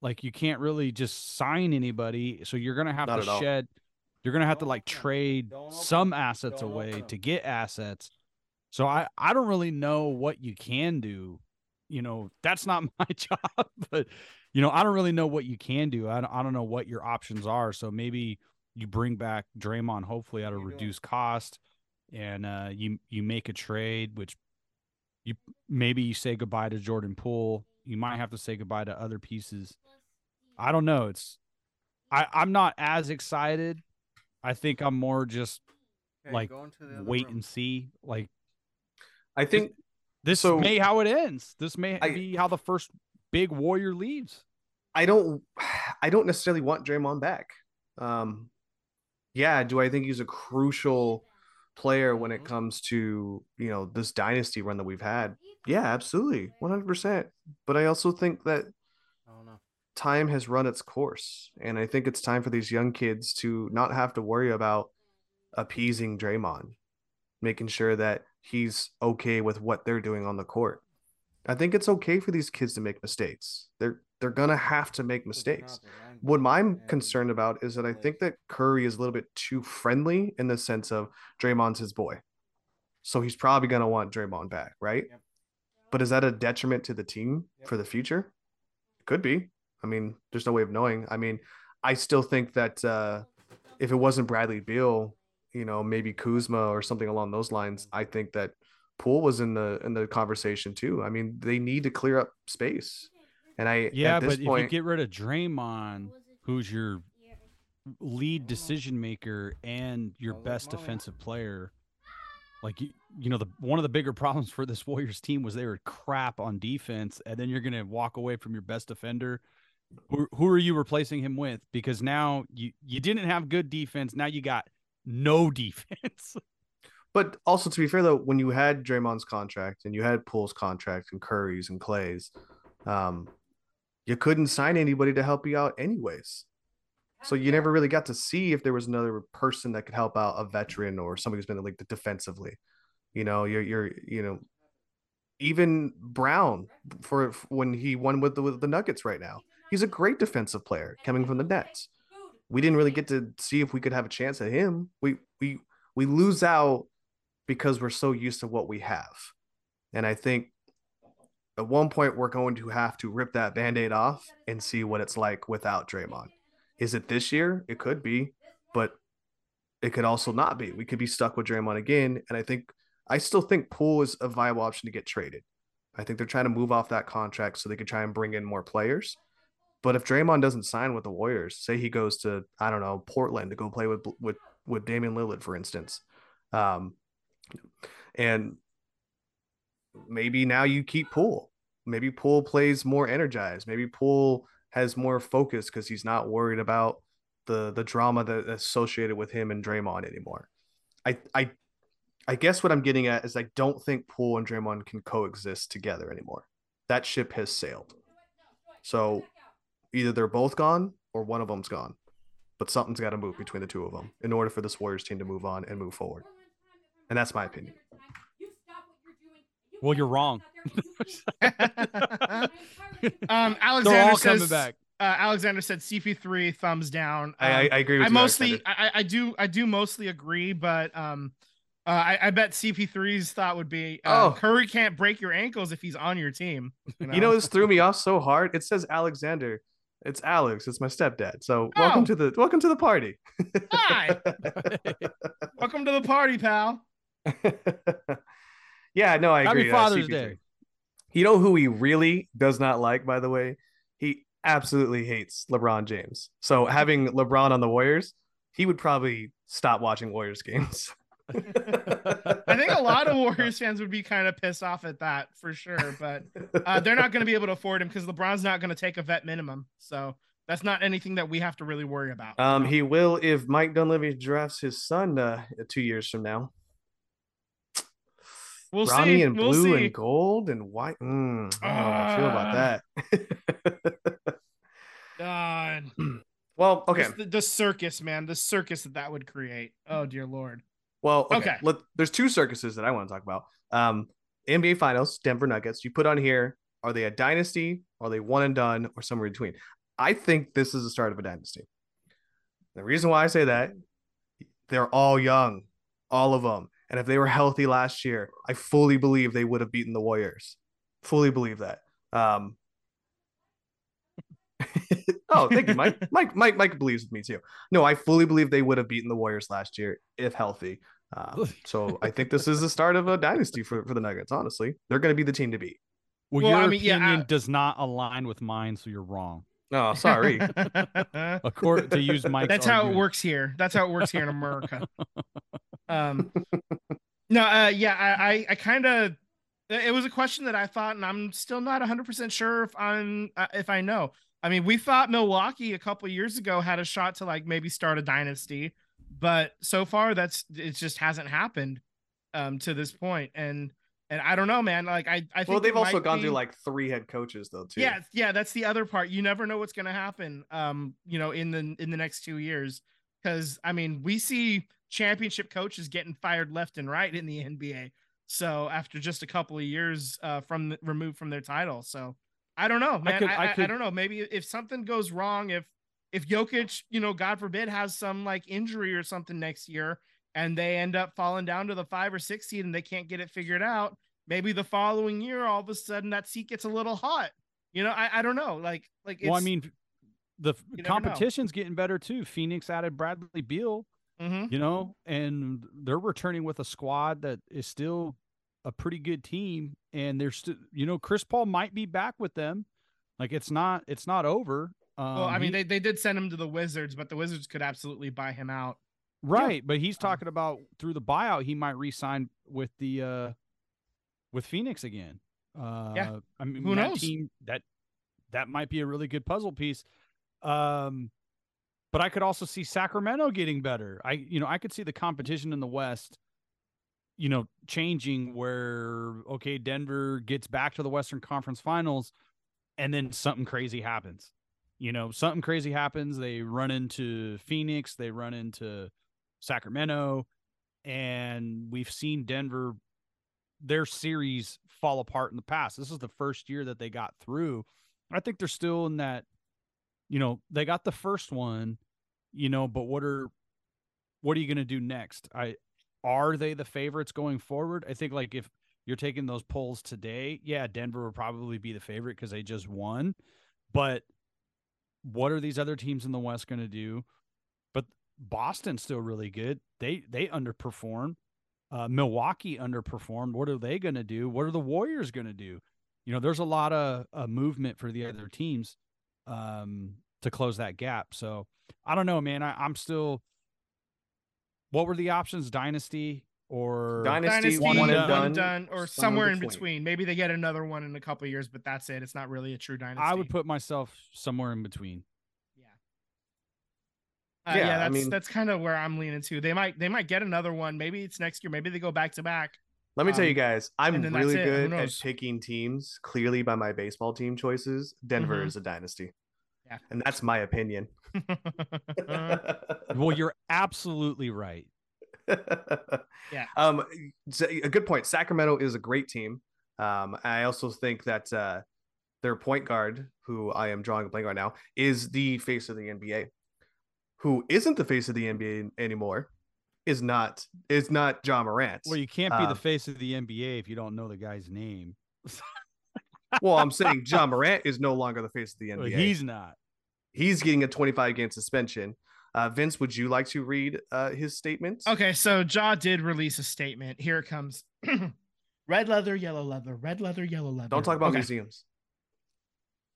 [SPEAKER 2] Like you can't really just sign anybody, so you're going to have
[SPEAKER 1] Not
[SPEAKER 2] to
[SPEAKER 1] at all.
[SPEAKER 2] shed. You're going to have to
[SPEAKER 4] Don't
[SPEAKER 2] like trade
[SPEAKER 4] Don't open
[SPEAKER 2] some
[SPEAKER 4] 'em.
[SPEAKER 2] assets
[SPEAKER 4] Don't
[SPEAKER 2] away to get assets. So I I don't really know what you can do. You know, that's not [laughs] my job, but you know, I don't really know what you can do. I don't, I don't know what your options are. So maybe you bring back Draymond, hopefully at a reduced cost, and uh, you you make a trade, which you maybe you say goodbye to Jordan Poole. You might have to say goodbye to other pieces. I don't know. It's I I'm not as excited. I think I'm more just
[SPEAKER 4] Okay,
[SPEAKER 2] like,
[SPEAKER 4] go into the other
[SPEAKER 2] wait
[SPEAKER 4] room.
[SPEAKER 2] and see. Like
[SPEAKER 1] I think
[SPEAKER 2] this
[SPEAKER 1] So-
[SPEAKER 2] may how it ends. This may
[SPEAKER 1] I-
[SPEAKER 2] be how the first big warrior leaves.
[SPEAKER 1] I don't [sighs] I don't necessarily want Draymond back. Um yeah, do I think he's a crucial player when it
[SPEAKER 4] Mhm.
[SPEAKER 1] comes to, you know, this dynasty run that we've had? Yeah, absolutely. 100%. But I also think that
[SPEAKER 4] I don't know.
[SPEAKER 1] time has run its course. And I think it's time for these young kids to not have to worry about appeasing Draymond, making sure that he's okay with what they're doing on the court. I think it's okay for these kids to make mistakes. They're they're gonna have to make mistakes. What I'm concerned about is that I think that Curry is a little bit too friendly in the sense of Draymond's his boy. So he's probably gonna want Draymond back, right?
[SPEAKER 4] Yep.
[SPEAKER 1] But is that a detriment to the team
[SPEAKER 4] Yep.
[SPEAKER 1] for the future? It could be. I mean, there's no way of knowing. I mean, I still think that uh, if it wasn't Bradley Beal, you know, maybe Kuzma or something along those lines, I think that Poole was in the in the conversation too. I mean, they need to clear up space, and I
[SPEAKER 2] Yeah,
[SPEAKER 1] at this
[SPEAKER 2] but if
[SPEAKER 1] point,
[SPEAKER 2] you get rid of Draymond, who's your lead decision maker and your best defensive player, like you, you know, the one of the bigger [laughs] problems for this Warriors team was they were crap on defense, and then you're gonna walk away from your best defender. Who, who are you replacing him with? Because now you you didn't have good defense. Now you got no [laughs] defense.
[SPEAKER 1] But also to be fair though, when you had Draymond's contract and you had Poole's contract and Curry's and Clay's, um, you couldn't sign anybody to help you out anyways. So you never really got to see if there was another person that could help out a veteran or somebody who's been like defensively. You know, you're you're you know, even Brown for when he won with the with the Nuggets right now. He's a great defensive player coming from the Nets. We didn't really get to see if we could have a chance at him. We we we lose out because we're so used to what we have. And I think at one point we're going to have to rip that band-aid off and see what it's like without Draymond. Is it this year? It could be, but it could also not be. We could be stuck with Draymond again. And I think I still think Poole is a viable option to get traded. I think they're trying to move off that contract so they could try and bring in more players. But if Draymond doesn't sign with the Warriors, say he goes to I don't know Portland to go play with with with Damian Lillard, for instance, um, and maybe now you keep Poole. Maybe Poole plays more energized. Maybe Poole has more focus because he's not worried about the the drama that that's associated with him and Draymond anymore. I I I guess what I'm getting at is I don't think Poole and Draymond can coexist together anymore. That ship has sailed. So either they're both gone or one of them's gone. But something's got to move between the two of them in order for this Warriors team to move on and move forward. And that's my opinion.
[SPEAKER 2] Well, you're wrong. [laughs] [laughs]
[SPEAKER 3] um,
[SPEAKER 2] They're
[SPEAKER 3] Alexander
[SPEAKER 2] all
[SPEAKER 3] says,
[SPEAKER 2] coming back.
[SPEAKER 3] Uh, Alexander said CP3 thumbs down.
[SPEAKER 1] I, I,
[SPEAKER 3] Um,
[SPEAKER 1] I agree with
[SPEAKER 3] I
[SPEAKER 1] you.
[SPEAKER 3] mostly, I, I I do, I do mostly agree, but um, uh, I, I bet CP3's thought would be, uh,
[SPEAKER 1] Oh.
[SPEAKER 3] Curry can't break your ankles if he's on your team. You know,
[SPEAKER 1] You know, this threw me off so hard. It says Alexander. It's Alex. It's my stepdad. So welcome
[SPEAKER 3] Oh.
[SPEAKER 1] to the welcome to the party.
[SPEAKER 3] Hi. [laughs] welcome to the party, pal.
[SPEAKER 1] Yeah, no, I agree. uh,
[SPEAKER 2] Father's
[SPEAKER 1] CP3.
[SPEAKER 2] Day.
[SPEAKER 1] You know who he really does not like, by the way? He absolutely hates LeBron James. So having LeBron on the Warriors, he would probably stop watching Warriors games. [laughs]
[SPEAKER 3] I think a lot of Warriors fans would be kind of pissed off at that for sure, but uh, they're not going to be able to afford him because LeBron's not going to take a vet minimum. So that's not anything that we have to really worry about.
[SPEAKER 1] um, he will if Mike Dunleavy drafts his son uh, two years from now.
[SPEAKER 3] We'll
[SPEAKER 1] Ronnie
[SPEAKER 3] see.
[SPEAKER 1] and
[SPEAKER 3] we'll
[SPEAKER 1] blue
[SPEAKER 3] see.
[SPEAKER 1] and gold and white. Mm, I don't know how I feel about that. [laughs]
[SPEAKER 3] God. [clears throat]
[SPEAKER 1] well, okay.
[SPEAKER 3] The, the circus, man. The circus that that would create. Oh dear lord.
[SPEAKER 1] Well, okay.
[SPEAKER 3] Okay.
[SPEAKER 1] Let, there's two circuses that I want to talk about. Um, NBA Finals, Denver Nuggets. You put on here, are they a dynasty? Are they one and done, or somewhere in between? I think this is the start of a dynasty. The reason why I say that, they're all young, all of them. And if they were healthy last year, I fully believe they would have beaten the Warriors. Fully believe that. Um, [laughs] oh, thank you, Mike. Mike, Mike, Mike believes with me too. No, I fully believe they would have beaten the Warriors last year if healthy. Um, so I think this is the start of a dynasty for, for the Nuggets. Honestly, they're going to be the team to beat.
[SPEAKER 2] Well,
[SPEAKER 3] Well,
[SPEAKER 2] your
[SPEAKER 3] I mean, yeah,
[SPEAKER 2] opinion
[SPEAKER 3] I-
[SPEAKER 2] does not align with mine, so you're wrong.
[SPEAKER 1] Oh, sorry. [laughs]
[SPEAKER 2] According to use Mike's
[SPEAKER 3] That's how it works here. That's how it works here in America. [laughs] Um, [laughs] no, uh, yeah, I, I, I kind of, it was a question that I thought, and I'm still not 100 percent sure if I'm, uh, if I know. I mean, we thought Milwaukee a couple years ago had a shot to like maybe start a dynasty, but so far that's it just hasn't happened um to this point and and I don't know man like I I think
[SPEAKER 1] well, they've also gone
[SPEAKER 3] be-
[SPEAKER 1] through like three head coaches though too.
[SPEAKER 3] yeah yeah that's the other part you never know what's going to happen um you know in the in the next two years because i mean we see championship coaches getting fired left and right in the [laughs] nba so after just a couple of years uh from the, removed from their title so i don't know man i,
[SPEAKER 2] could-
[SPEAKER 3] I,
[SPEAKER 2] I
[SPEAKER 3] I don't know maybe if something goes wrong if if Jokic, you know, God forbid, has some like injury or something next year, and they end up falling down to the five or six seed and they can't get it figured out, maybe the following year, all of a sudden, that seat gets a little hot. You know, I, I don't know. Like, like,
[SPEAKER 2] well, I mean, the f-
[SPEAKER 3] you know.
[SPEAKER 2] competition's getting better too. Phoenix added Bradley Beal,
[SPEAKER 3] Mhm.
[SPEAKER 2] you know, and they're returning with a squad that is still a pretty good team. And they're still, you know, Chris Paul might be back with them. Like it's not, it's not over. Um,
[SPEAKER 3] well, I mean,
[SPEAKER 2] he-
[SPEAKER 3] they, they did send him to the Wizards, but the Wizards could absolutely buy him out.
[SPEAKER 2] right, but he's
[SPEAKER 3] Um,
[SPEAKER 2] talking about through the buyout, he might re-sign with the uh with Phoenix again. Uh, I mean,
[SPEAKER 3] who
[SPEAKER 2] that
[SPEAKER 3] knows?
[SPEAKER 2] Team, that that might be a really good puzzle piece. Um, but I could also see Sacramento getting better. I, you know, I could see the competition in the West, you know, changing where okay, Denver gets back to the Western Conference Finals, and then something crazy happens. You know, something crazy happens. They run into Phoenix. They run into Sacramento, and we've seen Denver their series fall apart in the past. This is the first year that they got through. I think they're still in that, you know, they got the first one, you know, but what are what are you going to do next? I are they the favorites going forward? I think like if you're taking those polls today, yeah, Denver would probably be the favorite because they just won. But what are these other teams in the West going to do? But Boston's still really good. They they underperformed. Uh, Milwaukee underperformed. What are they going to do? What are the Warriors going to do? You know, there's a lot of uh, movement for the other teams um, to close that gap. So I don't know, man. I, I'm still. What were the options? Dynasty or
[SPEAKER 1] Dynasty,
[SPEAKER 3] Dynasty,
[SPEAKER 1] one
[SPEAKER 3] one,
[SPEAKER 1] and
[SPEAKER 3] done,
[SPEAKER 1] done,
[SPEAKER 3] or
[SPEAKER 1] somewhere
[SPEAKER 3] somewhere in
[SPEAKER 1] between.
[SPEAKER 3] between. Maybe they get another one in a couple of years, but that's it. It's not really a true dynasty.
[SPEAKER 2] I would put myself somewhere in between.
[SPEAKER 3] Yeah. Uh, yeah,
[SPEAKER 1] Yeah, I
[SPEAKER 3] that's
[SPEAKER 1] mean-
[SPEAKER 3] that's kind of where I'm leaning to. They might they might get another one. Maybe it's next year. Maybe they go back to back.
[SPEAKER 1] Let me tell you
[SPEAKER 3] Um,
[SPEAKER 1] guys, I'm
[SPEAKER 3] and then that's
[SPEAKER 1] really good at picking teams clearly by my baseball team choices. Denver
[SPEAKER 3] Mhm.
[SPEAKER 1] is a dynasty.
[SPEAKER 3] Yeah.
[SPEAKER 1] And that's my opinion. [laughs]
[SPEAKER 2] Well, you're absolutely right. [laughs]
[SPEAKER 3] Yeah.
[SPEAKER 1] Um, a good point. Sacramento is a great team. Um, I also think that uh, their point guard, who I am drawing a blank right now, is the face of the NBA. Who isn't the face of the NBA anymore? Is not is not Ja Morant.
[SPEAKER 2] Well, you can't be
[SPEAKER 1] Um,
[SPEAKER 2] the face of the NBA if you don't know the guy's name. [laughs]
[SPEAKER 1] well, I'm saying [laughs] Ja Morant is no longer the face of the
[SPEAKER 2] Well,
[SPEAKER 1] NBA.
[SPEAKER 2] he's not.
[SPEAKER 1] he's getting a 25 game suspension. Uh, Vince, would you like to read uh, his statement?
[SPEAKER 3] Okay, so Ja did release a statement. Here it comes. [clears throat] red leather, yellow leather, red leather, yellow leather.
[SPEAKER 1] Don't talk about
[SPEAKER 3] Okay.
[SPEAKER 1] museums.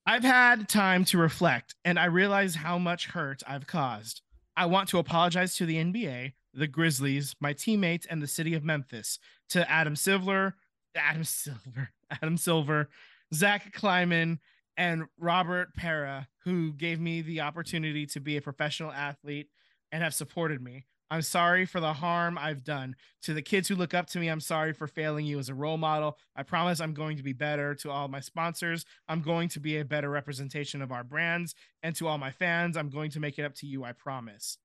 [SPEAKER 3] I've had time to reflect and I realize how much hurt I've caused. I want to apologize to the NBA, the Grizzlies, my teammates, and the city of Memphis, to Adam Silver, Adam Silver, [laughs] Adam Silver, Zach Kleiman, and Robert Pera, who gave me the opportunity to be a professional athlete and have supported me. I'm sorry for the harm I've done. To the kids who look up to me, I'm sorry for failing you as a role model. I promise I'm going to be better. To all my sponsors, I'm going to be a better representation of our brands. And to all my fans, I'm going to make it up to you. I promise.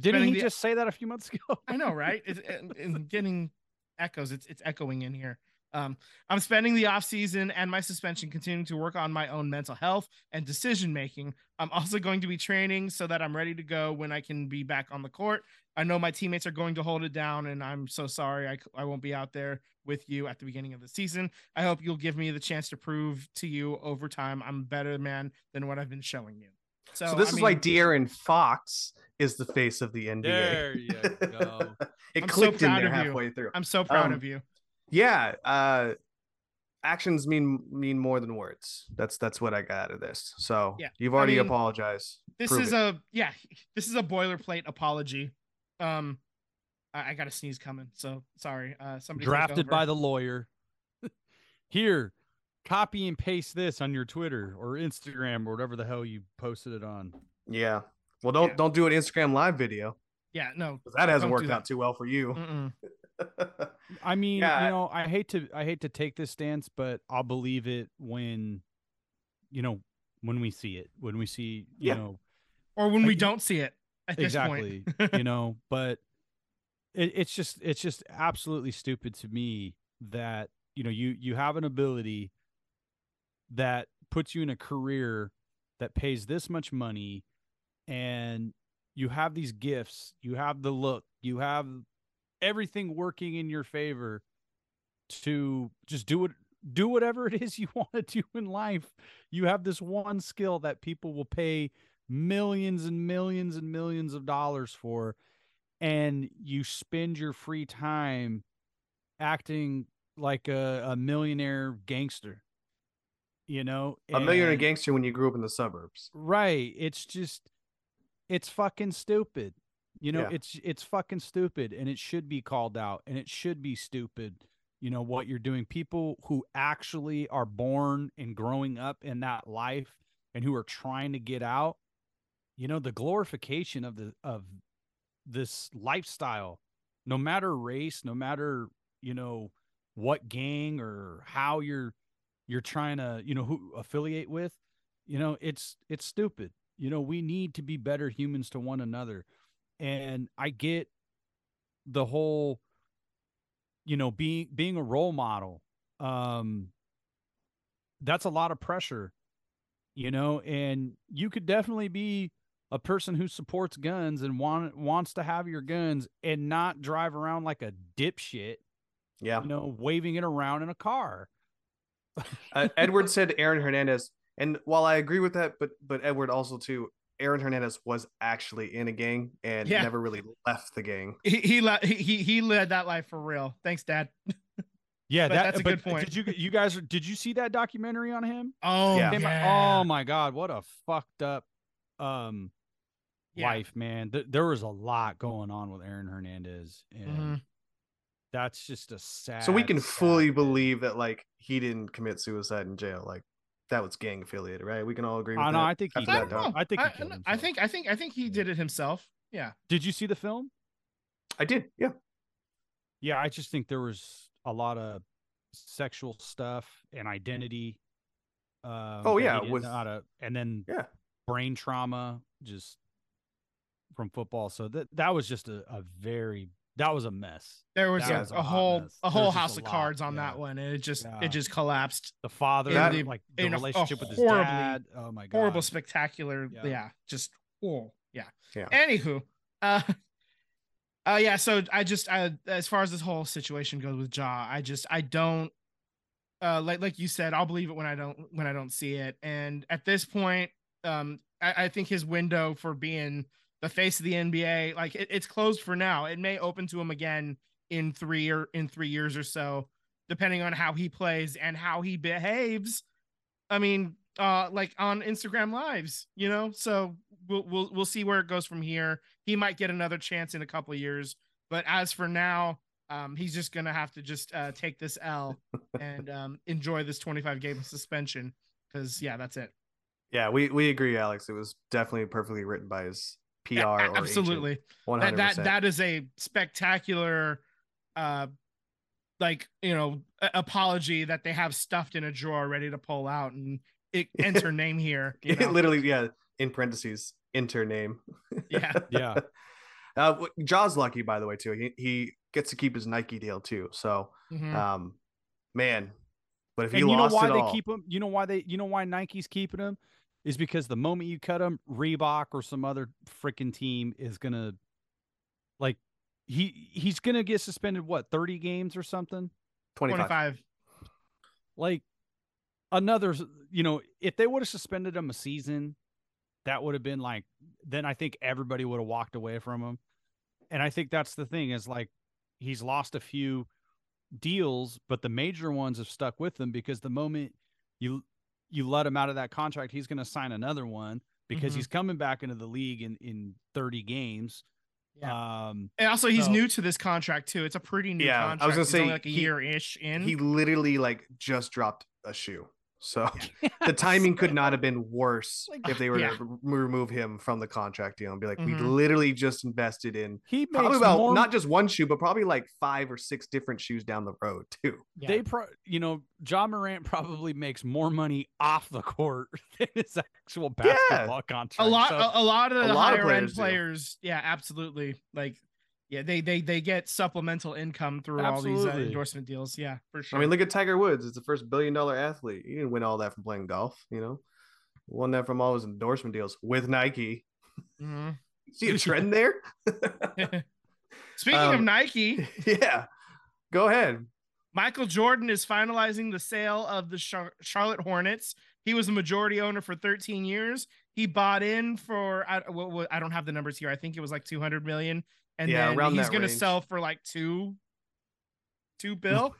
[SPEAKER 2] Didn't he
[SPEAKER 3] the-
[SPEAKER 2] just say that a few months [laughs] ago?
[SPEAKER 3] I know, right? It's, and- and getting echoes. It's it's echoing in here. Um, I'm spending the off season and my suspension continuing to work on my own mental health and decision making. I'm also going to be training so that I'm ready to go when I can be back on the court. I know my teammates are going to hold it down, and I'm so sorry I, I won't be out there with you at the beginning of the season. I hope you'll give me the chance to prove to you over time I'm a better man than what I've been showing you. So,
[SPEAKER 1] So, this
[SPEAKER 3] I
[SPEAKER 1] is why
[SPEAKER 3] mean,
[SPEAKER 1] De'Aaron Fox is the face of the NBA.
[SPEAKER 2] There [laughs] you go.
[SPEAKER 1] it
[SPEAKER 3] I'm so
[SPEAKER 1] clicked in
[SPEAKER 3] proud
[SPEAKER 1] there
[SPEAKER 3] of you.
[SPEAKER 1] halfway through.
[SPEAKER 3] I'm so proud
[SPEAKER 1] Um,
[SPEAKER 3] of you.
[SPEAKER 1] Yeah, uh, actions mean mean more than words. That's that's what I got out of this. So
[SPEAKER 3] Yeah,
[SPEAKER 1] you've
[SPEAKER 3] I
[SPEAKER 1] already
[SPEAKER 3] mean,
[SPEAKER 1] apologized.
[SPEAKER 3] this
[SPEAKER 1] Prove
[SPEAKER 3] is
[SPEAKER 1] it.
[SPEAKER 3] a yeah this is a boilerplate apology um i, I got a sneeze coming so sorry uh somebody
[SPEAKER 2] Drafted by the lawyer. [laughs] Here, copy and paste this on your Twitter or Instagram or whatever the hell you posted it on.
[SPEAKER 1] yeah. Well, don't
[SPEAKER 3] Yeah.
[SPEAKER 1] don't do an Instagram live video.
[SPEAKER 3] Yeah, no,
[SPEAKER 1] that hasn't worked
[SPEAKER 3] do
[SPEAKER 1] out too well for you. [laughs]
[SPEAKER 2] I mean,
[SPEAKER 1] Yeah.
[SPEAKER 2] you know, I hate to I hate to take this stance, but I'll believe it when you know, when we see it. When we see, you
[SPEAKER 1] Yeah.
[SPEAKER 2] know,
[SPEAKER 3] Or when we don't see it at this
[SPEAKER 2] exactly,
[SPEAKER 3] point. [laughs]
[SPEAKER 2] you know, but it, it's just it's just absolutely stupid to me that, you know, you you have an ability that puts you in a career that pays this much money and you have these gifts, you have the look, you have everything working in your favor to just do it do whatever [laughs] it is you want to do in life. You have this one skill that people will pay millions and millions and millions of dollars for and you spend your free time acting like a, a millionaire gangster. You know,
[SPEAKER 1] a millionaire
[SPEAKER 2] and-
[SPEAKER 1] gangster when you grew up in the suburbs.
[SPEAKER 2] Right. It's just it's fucking stupid. You know,
[SPEAKER 1] Yeah.
[SPEAKER 2] it's it's fucking stupid and it should be called out and it should be stupid. You know what you're doing. People who actually are born and growing up in that life and who are trying to get out, you know, the glorification of the of this lifestyle, no matter race, no matter, you know, what gang or how you're you're trying to, you know, who affiliate with, you know, it's it's stupid. You know, we need to be better humans to one another. And I get the whole you know, being being a role model. Um that's a lot of pressure, you know, and you could definitely be a person who supports guns and want wants to have your guns and not drive around like a dipshit,
[SPEAKER 1] Yeah.
[SPEAKER 2] you know, waving it around in a car.
[SPEAKER 1] Uh, Edward said Aaron Hernandez, and while I agree with that, but but Edward also too, Aaron Hernandez was actually in a gang and
[SPEAKER 3] Yeah.
[SPEAKER 1] never really left the gang.
[SPEAKER 3] he he, le- he he he led that life for real. Thanks, Dad. [laughs]
[SPEAKER 2] Yeah,
[SPEAKER 3] But
[SPEAKER 2] that,
[SPEAKER 3] that's a
[SPEAKER 2] but
[SPEAKER 3] good point.
[SPEAKER 2] Did you you guys did you see that documentary on him?
[SPEAKER 3] Oh
[SPEAKER 1] Yeah.
[SPEAKER 2] Came out- Oh my god, what a fucked up um
[SPEAKER 3] Yeah.
[SPEAKER 2] life, man. Th- there was a lot going on with Aaron Hernandez and
[SPEAKER 3] Mhm.
[SPEAKER 2] That's just a sad
[SPEAKER 1] So we can
[SPEAKER 2] sad
[SPEAKER 1] fully
[SPEAKER 2] thing.
[SPEAKER 1] believe that like he didn't commit suicide in jail. Like that was gang affiliated, right? We can all agree with
[SPEAKER 2] I
[SPEAKER 1] that.
[SPEAKER 2] know, I think he
[SPEAKER 1] after
[SPEAKER 3] I don't know.
[SPEAKER 2] I think he
[SPEAKER 3] I,
[SPEAKER 2] killed
[SPEAKER 3] I think I think I think he did it himself. Yeah.
[SPEAKER 2] Did you see the film?
[SPEAKER 1] I did, yeah.
[SPEAKER 2] Yeah, I just think there was a lot of sexual stuff and identity. Um,
[SPEAKER 1] Oh,
[SPEAKER 2] that he
[SPEAKER 1] yeah,
[SPEAKER 2] didn't
[SPEAKER 1] with-
[SPEAKER 2] know to- and then
[SPEAKER 1] Yeah.
[SPEAKER 2] brain trauma just from football. So that that was just a, a very that was a mess.
[SPEAKER 3] There was a,
[SPEAKER 2] was a
[SPEAKER 3] a whole
[SPEAKER 2] mess.
[SPEAKER 3] a whole house
[SPEAKER 2] a
[SPEAKER 3] of
[SPEAKER 2] lot,
[SPEAKER 3] cards on
[SPEAKER 2] yeah.
[SPEAKER 3] that one, and it just
[SPEAKER 2] Yeah.
[SPEAKER 3] it just collapsed.
[SPEAKER 2] The father,
[SPEAKER 1] That-
[SPEAKER 2] like the
[SPEAKER 3] in a- a
[SPEAKER 2] relationship with his
[SPEAKER 3] horribly-
[SPEAKER 2] dad. Oh my god,
[SPEAKER 3] Horrible, spectacular.
[SPEAKER 2] Yeah.
[SPEAKER 3] Yeah. just oh yeah.
[SPEAKER 1] Yeah.
[SPEAKER 3] Anywho, uh, [laughs] uh, yeah. So I just, I, as far as this whole situation goes with Ja, I just, I don't, uh, like, like you said, I'll believe it when I don't, when I don't see it. And at this point, um, I, I think his window for being the face of the NBA, like, it, it's closed for now. It may open to him again in three or in three years or so, depending on how he plays and how he behaves. I mean, uh, like on Instagram lives, you know. So we'll we'll we'll see where it goes from here. He might get another chance in a couple of years, but as for now, um, he's just gonna have to just uh, take this L [laughs] and um, enjoy this 25 game suspension because yeah, that's it.
[SPEAKER 1] Yeah, we, we agree, Alex. It was definitely perfectly written by his PR
[SPEAKER 3] Yeah, a-
[SPEAKER 1] or
[SPEAKER 3] absolutely.
[SPEAKER 1] One
[SPEAKER 3] That
[SPEAKER 1] hundred
[SPEAKER 3] that that is a spectacular, uh, like you know, a- apology that they have stuffed in a drawer ready to pull out and it [laughs] enter name here. [laughs] You know?
[SPEAKER 1] Literally, yeah. In parentheses, enter name.
[SPEAKER 3] Yeah. [laughs]
[SPEAKER 2] Yeah.
[SPEAKER 1] Uh, Ja's lucky, by the way, too. He he gets to keep his Nike deal too. So,
[SPEAKER 3] Mhm.
[SPEAKER 1] um, man, but if he
[SPEAKER 2] and you know why
[SPEAKER 1] it
[SPEAKER 2] they
[SPEAKER 1] all,
[SPEAKER 2] keep him? You know why they? You know why Nike's keeping him? Is because the moment you cut him, Reebok or some other freaking team is gonna, like, he he's gonna get suspended. What thirty games or something?
[SPEAKER 1] 25.
[SPEAKER 3] 25.
[SPEAKER 2] Like another. You know, if they would have suspended him a season, that would have been like. Then I think everybody would have walked away from him. And I think that's the thing is like he's lost a few deals, but the major ones have stuck with him because the moment you you let him out of that contract, he's going to sign another one because
[SPEAKER 3] Mhm.
[SPEAKER 2] he's coming back into the league in in 30 games.
[SPEAKER 3] Yeah.
[SPEAKER 2] Um
[SPEAKER 3] And also, he's
[SPEAKER 2] So-
[SPEAKER 3] new to this contract too. It's a pretty new
[SPEAKER 1] Yeah, I was
[SPEAKER 3] contract.
[SPEAKER 1] gonna
[SPEAKER 3] He's
[SPEAKER 1] say
[SPEAKER 3] like a
[SPEAKER 1] he-
[SPEAKER 3] year ish in.
[SPEAKER 1] He literally like just dropped a shoe. So [laughs] the timing could not have [laughs] been worse
[SPEAKER 3] Like,
[SPEAKER 1] if they were
[SPEAKER 3] yeah.
[SPEAKER 1] to r- remove him from the contract deal and be like, we
[SPEAKER 3] Mhm.
[SPEAKER 1] literally just invested in
[SPEAKER 2] He
[SPEAKER 1] probably about
[SPEAKER 2] more.
[SPEAKER 1] not just one shoe, but probably like five or six different shoes down the road too.
[SPEAKER 3] Yeah.
[SPEAKER 2] They pro, you know, Ja Morant probably makes more money off the court [laughs] than his actual basketball contract.
[SPEAKER 3] a lot
[SPEAKER 2] So-
[SPEAKER 3] a, a lot of
[SPEAKER 1] a
[SPEAKER 3] the
[SPEAKER 1] lot of
[SPEAKER 3] higher end
[SPEAKER 1] players do.
[SPEAKER 3] players yeah absolutely like yeah they they they get supplemental income through all these uh, endorsement deals yeah for sure
[SPEAKER 1] I mean, look at Tiger Woods. It's the first billion dollar athlete. He didn't win all that from playing golf, you know. Won that from all his endorsement deals with Nike.
[SPEAKER 3] Mhm. [laughs]
[SPEAKER 1] See a trend there? [laughs]
[SPEAKER 3] speaking of
[SPEAKER 1] Um,
[SPEAKER 3] nike [laughs]
[SPEAKER 1] yeah. Go ahead.
[SPEAKER 3] michael jordan is finalizing the sale of the Char- charlotte hornets he was a majority owner for 13 years he bought in for I, what, I don't have the numbers here i think it was like 200 million and
[SPEAKER 1] Yeah,
[SPEAKER 3] then
[SPEAKER 1] around
[SPEAKER 3] he's gonna
[SPEAKER 1] range.
[SPEAKER 3] sell for like two two bill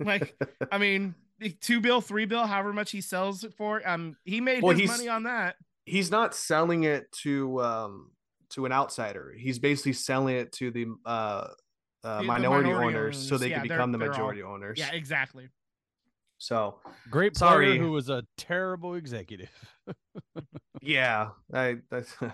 [SPEAKER 3] like [laughs] I mean, two bill, three bill, however much he sells it for. Um, he made
[SPEAKER 1] Well,
[SPEAKER 3] his money on that.
[SPEAKER 1] he's not selling it to um to an outsider. He's basically selling it to the uh, uh
[SPEAKER 3] The- the
[SPEAKER 1] minority,
[SPEAKER 3] minority
[SPEAKER 1] owners, so they
[SPEAKER 3] Yeah,
[SPEAKER 1] can become the
[SPEAKER 3] they're all-
[SPEAKER 1] majority owners.
[SPEAKER 3] Yeah, exactly.
[SPEAKER 1] So
[SPEAKER 2] great player
[SPEAKER 1] Sorry.
[SPEAKER 2] who was a terrible executive. [laughs]
[SPEAKER 1] yeah, I, I [laughs]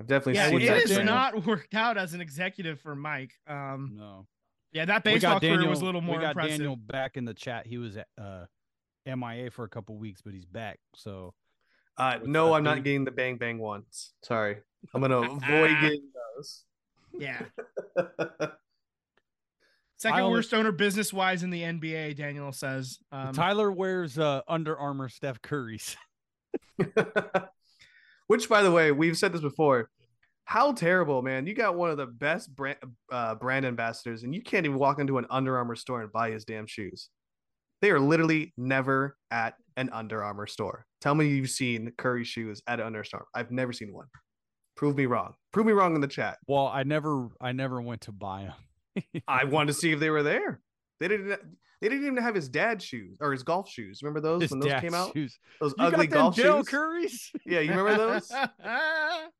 [SPEAKER 1] I've definitely
[SPEAKER 3] Yeah,
[SPEAKER 1] seen
[SPEAKER 3] it
[SPEAKER 1] that.
[SPEAKER 3] has
[SPEAKER 1] trend.
[SPEAKER 3] not worked out as an executive for Mike. Um,
[SPEAKER 2] No,
[SPEAKER 3] yeah, that
[SPEAKER 2] we
[SPEAKER 3] baseball
[SPEAKER 2] got
[SPEAKER 3] career
[SPEAKER 2] Daniel.
[SPEAKER 3] was a little more
[SPEAKER 2] we got
[SPEAKER 3] impressive.
[SPEAKER 2] Daniel back in the chat. He was uh, MIA for a couple weeks, but he's back. So
[SPEAKER 1] Uh, no, I'm not
[SPEAKER 2] thing?
[SPEAKER 1] getting the bang bang ones. Sorry, I'm gonna avoid [laughs] getting those.
[SPEAKER 3] Yeah,
[SPEAKER 2] I [laughs]
[SPEAKER 3] second worst owner business wise in the NBA. Daniel says. Um,
[SPEAKER 2] Tyler wears uh, Under Armour Steph Curry's. [laughs]
[SPEAKER 1] Which, by the way, we've said this before. How terrible, man! You got one of the best brand uh, brand ambassadors, and you can't even walk into an Under Armour store and buy his damn shoes. They are literally never at an Under Armour store. Tell me you've seen Curry shoes at an Under Armour. I've never seen one. Prove me wrong. Prove me wrong in the chat.
[SPEAKER 2] Well, I never, I never went to buy them.
[SPEAKER 1] I wanted to see if they were there. They didn't. They didn't even have his dad's shoes or his golf shoes. Remember those
[SPEAKER 2] His
[SPEAKER 1] when those came out?
[SPEAKER 2] shoes.
[SPEAKER 1] Those
[SPEAKER 2] You
[SPEAKER 1] ugly golf
[SPEAKER 2] Dell
[SPEAKER 1] shoes.
[SPEAKER 2] Curry's?
[SPEAKER 1] Yeah, you remember those? [laughs]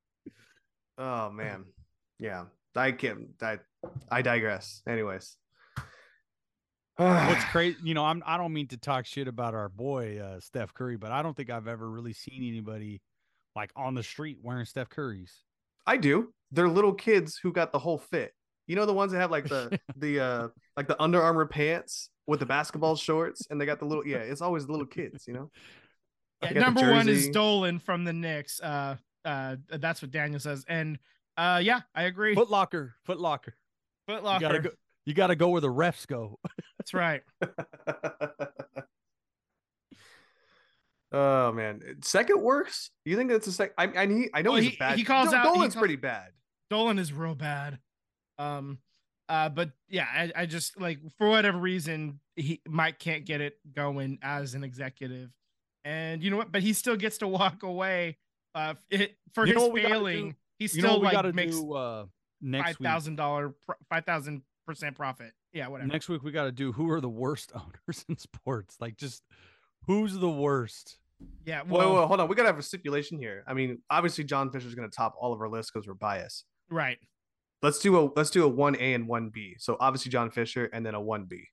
[SPEAKER 1] Oh man, yeah. I can't. I I digress. Anyways,
[SPEAKER 2] What's [sighs] crazy, you know, I'm I don't mean to talk shit about our boy uh, Steph Curry, but I don't think I've ever really seen anybody like on the street wearing Steph Curry's.
[SPEAKER 1] I do. They're little kids who got the whole fit. You know the ones that have like the [laughs] the uh like the Under Armour pants with the basketball shorts, and they got the little yeah. It's always the little kids, you know.
[SPEAKER 3] Yeah,
[SPEAKER 1] You got the
[SPEAKER 3] number one is
[SPEAKER 1] jersey.
[SPEAKER 3] Dolan from the Knicks. Uh, uh, that's what Daniel says, and uh, yeah, I agree.
[SPEAKER 2] Foot Locker, Foot Locker.
[SPEAKER 3] Foot
[SPEAKER 2] You gotta go. You gotta go where the refs go.
[SPEAKER 3] That's right. [laughs]
[SPEAKER 1] oh man, second worst. You think that's a second? I I, need, I know
[SPEAKER 3] Well,
[SPEAKER 1] he's
[SPEAKER 3] he-
[SPEAKER 1] bad.
[SPEAKER 3] he calls
[SPEAKER 1] Do-
[SPEAKER 3] out- he
[SPEAKER 1] Dolan's pretty bad.
[SPEAKER 3] Dolan is real bad. Um, uh, but yeah, I, I just like for whatever reason he Mike can't get it going as an executive, and you know what? But he still gets to walk away. Uh, it for
[SPEAKER 2] You
[SPEAKER 3] his
[SPEAKER 2] what
[SPEAKER 3] failing,
[SPEAKER 2] do?
[SPEAKER 3] he
[SPEAKER 2] you
[SPEAKER 3] still
[SPEAKER 2] know what we
[SPEAKER 3] like makes
[SPEAKER 2] do uh,
[SPEAKER 3] five
[SPEAKER 2] next week.
[SPEAKER 3] thousand dollar five thousand percent profit. Yeah, whatever.
[SPEAKER 2] Next week we gotta do who are the worst [laughs] owners in sports. Like just who's the worst.
[SPEAKER 3] yeah,
[SPEAKER 1] Wait,
[SPEAKER 3] well,
[SPEAKER 1] wait, hold on. We gotta have a stipulation here. I mean, obviously John Fisher's gonna top all of our lists because we're biased.
[SPEAKER 3] right.
[SPEAKER 1] Let's do a let's do a one A and one B. So obviously John Fisher and then a one B.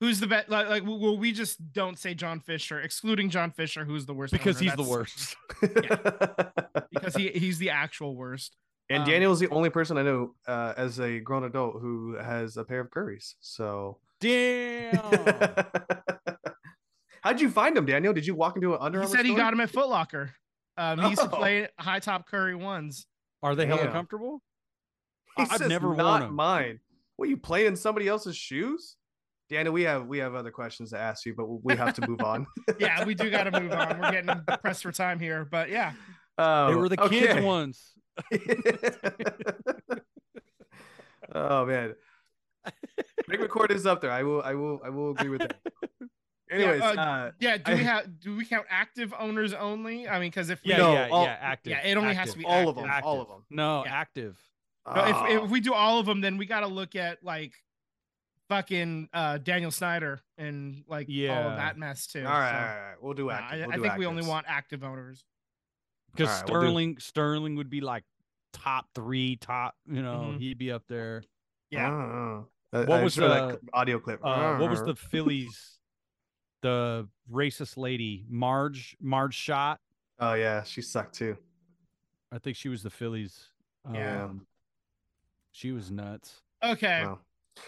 [SPEAKER 3] Who's the best? Like, like, well, we just don't say John Fisher, excluding John Fisher, who's the worst
[SPEAKER 2] Because
[SPEAKER 3] owner.
[SPEAKER 2] he's the
[SPEAKER 3] That's-
[SPEAKER 2] worst. [laughs]
[SPEAKER 3] Because he he's the actual worst.
[SPEAKER 1] and
[SPEAKER 3] um,
[SPEAKER 1] Daniel's the only person I know uh, as a grown adult who has a pair of curries. So
[SPEAKER 2] Damn. [laughs]
[SPEAKER 1] how'd you find him, Daniel? Did you walk into an Under
[SPEAKER 3] He
[SPEAKER 1] Armour
[SPEAKER 3] said he
[SPEAKER 1] store?
[SPEAKER 3] got him at Foot Locker. Um, he used to
[SPEAKER 1] Oh.
[SPEAKER 3] play high top Curry ones.
[SPEAKER 2] Are they hella
[SPEAKER 1] Damn.
[SPEAKER 2] comfortable?
[SPEAKER 1] He
[SPEAKER 2] I've
[SPEAKER 1] says
[SPEAKER 2] never worn
[SPEAKER 1] not
[SPEAKER 2] 'em.
[SPEAKER 1] mine. What you playing in somebody else's shoes? Daniel, we have we have other questions to ask you, but we have to move on. [laughs]
[SPEAKER 3] Yeah, we do got to move on. We're getting pressed for time here, but yeah,
[SPEAKER 1] Um, [laughs]
[SPEAKER 2] they were the kids
[SPEAKER 1] okay.
[SPEAKER 2] ones. [laughs]
[SPEAKER 1] oh man, Rick record is up there. I will, I will, I will agree with that. Anyways,
[SPEAKER 3] uh,
[SPEAKER 1] uh,
[SPEAKER 3] yeah. Do
[SPEAKER 1] I-
[SPEAKER 3] we have do we count active owners only? I mean, because if we,
[SPEAKER 2] Yeah,
[SPEAKER 1] No,
[SPEAKER 2] yeah,
[SPEAKER 1] all-
[SPEAKER 2] yeah. Active.
[SPEAKER 3] yeah, it only has to be
[SPEAKER 1] all of
[SPEAKER 3] active.
[SPEAKER 1] them, all of them.
[SPEAKER 2] No,
[SPEAKER 3] Yeah.
[SPEAKER 2] active.
[SPEAKER 3] No, if, if we do all of them, then we got to look at like fucking uh, Daniel Snyder and like all
[SPEAKER 2] Yeah.
[SPEAKER 3] of that mess too.
[SPEAKER 1] all right,
[SPEAKER 3] so,
[SPEAKER 1] all right, all right, we'll do
[SPEAKER 3] yeah,
[SPEAKER 1] active.
[SPEAKER 3] I,
[SPEAKER 1] We'll
[SPEAKER 3] I
[SPEAKER 1] do
[SPEAKER 3] think we only want active owners.
[SPEAKER 2] Because
[SPEAKER 1] All right, we'll do-
[SPEAKER 2] Sterling, Sterling would be like top three, top. You know,
[SPEAKER 3] Mhm.
[SPEAKER 2] he'd be up there.
[SPEAKER 3] Yeah.
[SPEAKER 1] Oh, oh. Uh,
[SPEAKER 2] What
[SPEAKER 1] I
[SPEAKER 2] was
[SPEAKER 1] showed that
[SPEAKER 2] the-
[SPEAKER 1] cl- audio clip?
[SPEAKER 2] Uh, what was the [laughs] Phillies? the racist lady, Marge Marge Schott.
[SPEAKER 1] Oh yeah, she sucked too.
[SPEAKER 2] I think she was the Phillies.
[SPEAKER 3] Yeah.
[SPEAKER 2] She was nuts.
[SPEAKER 3] Okay.
[SPEAKER 1] Wow.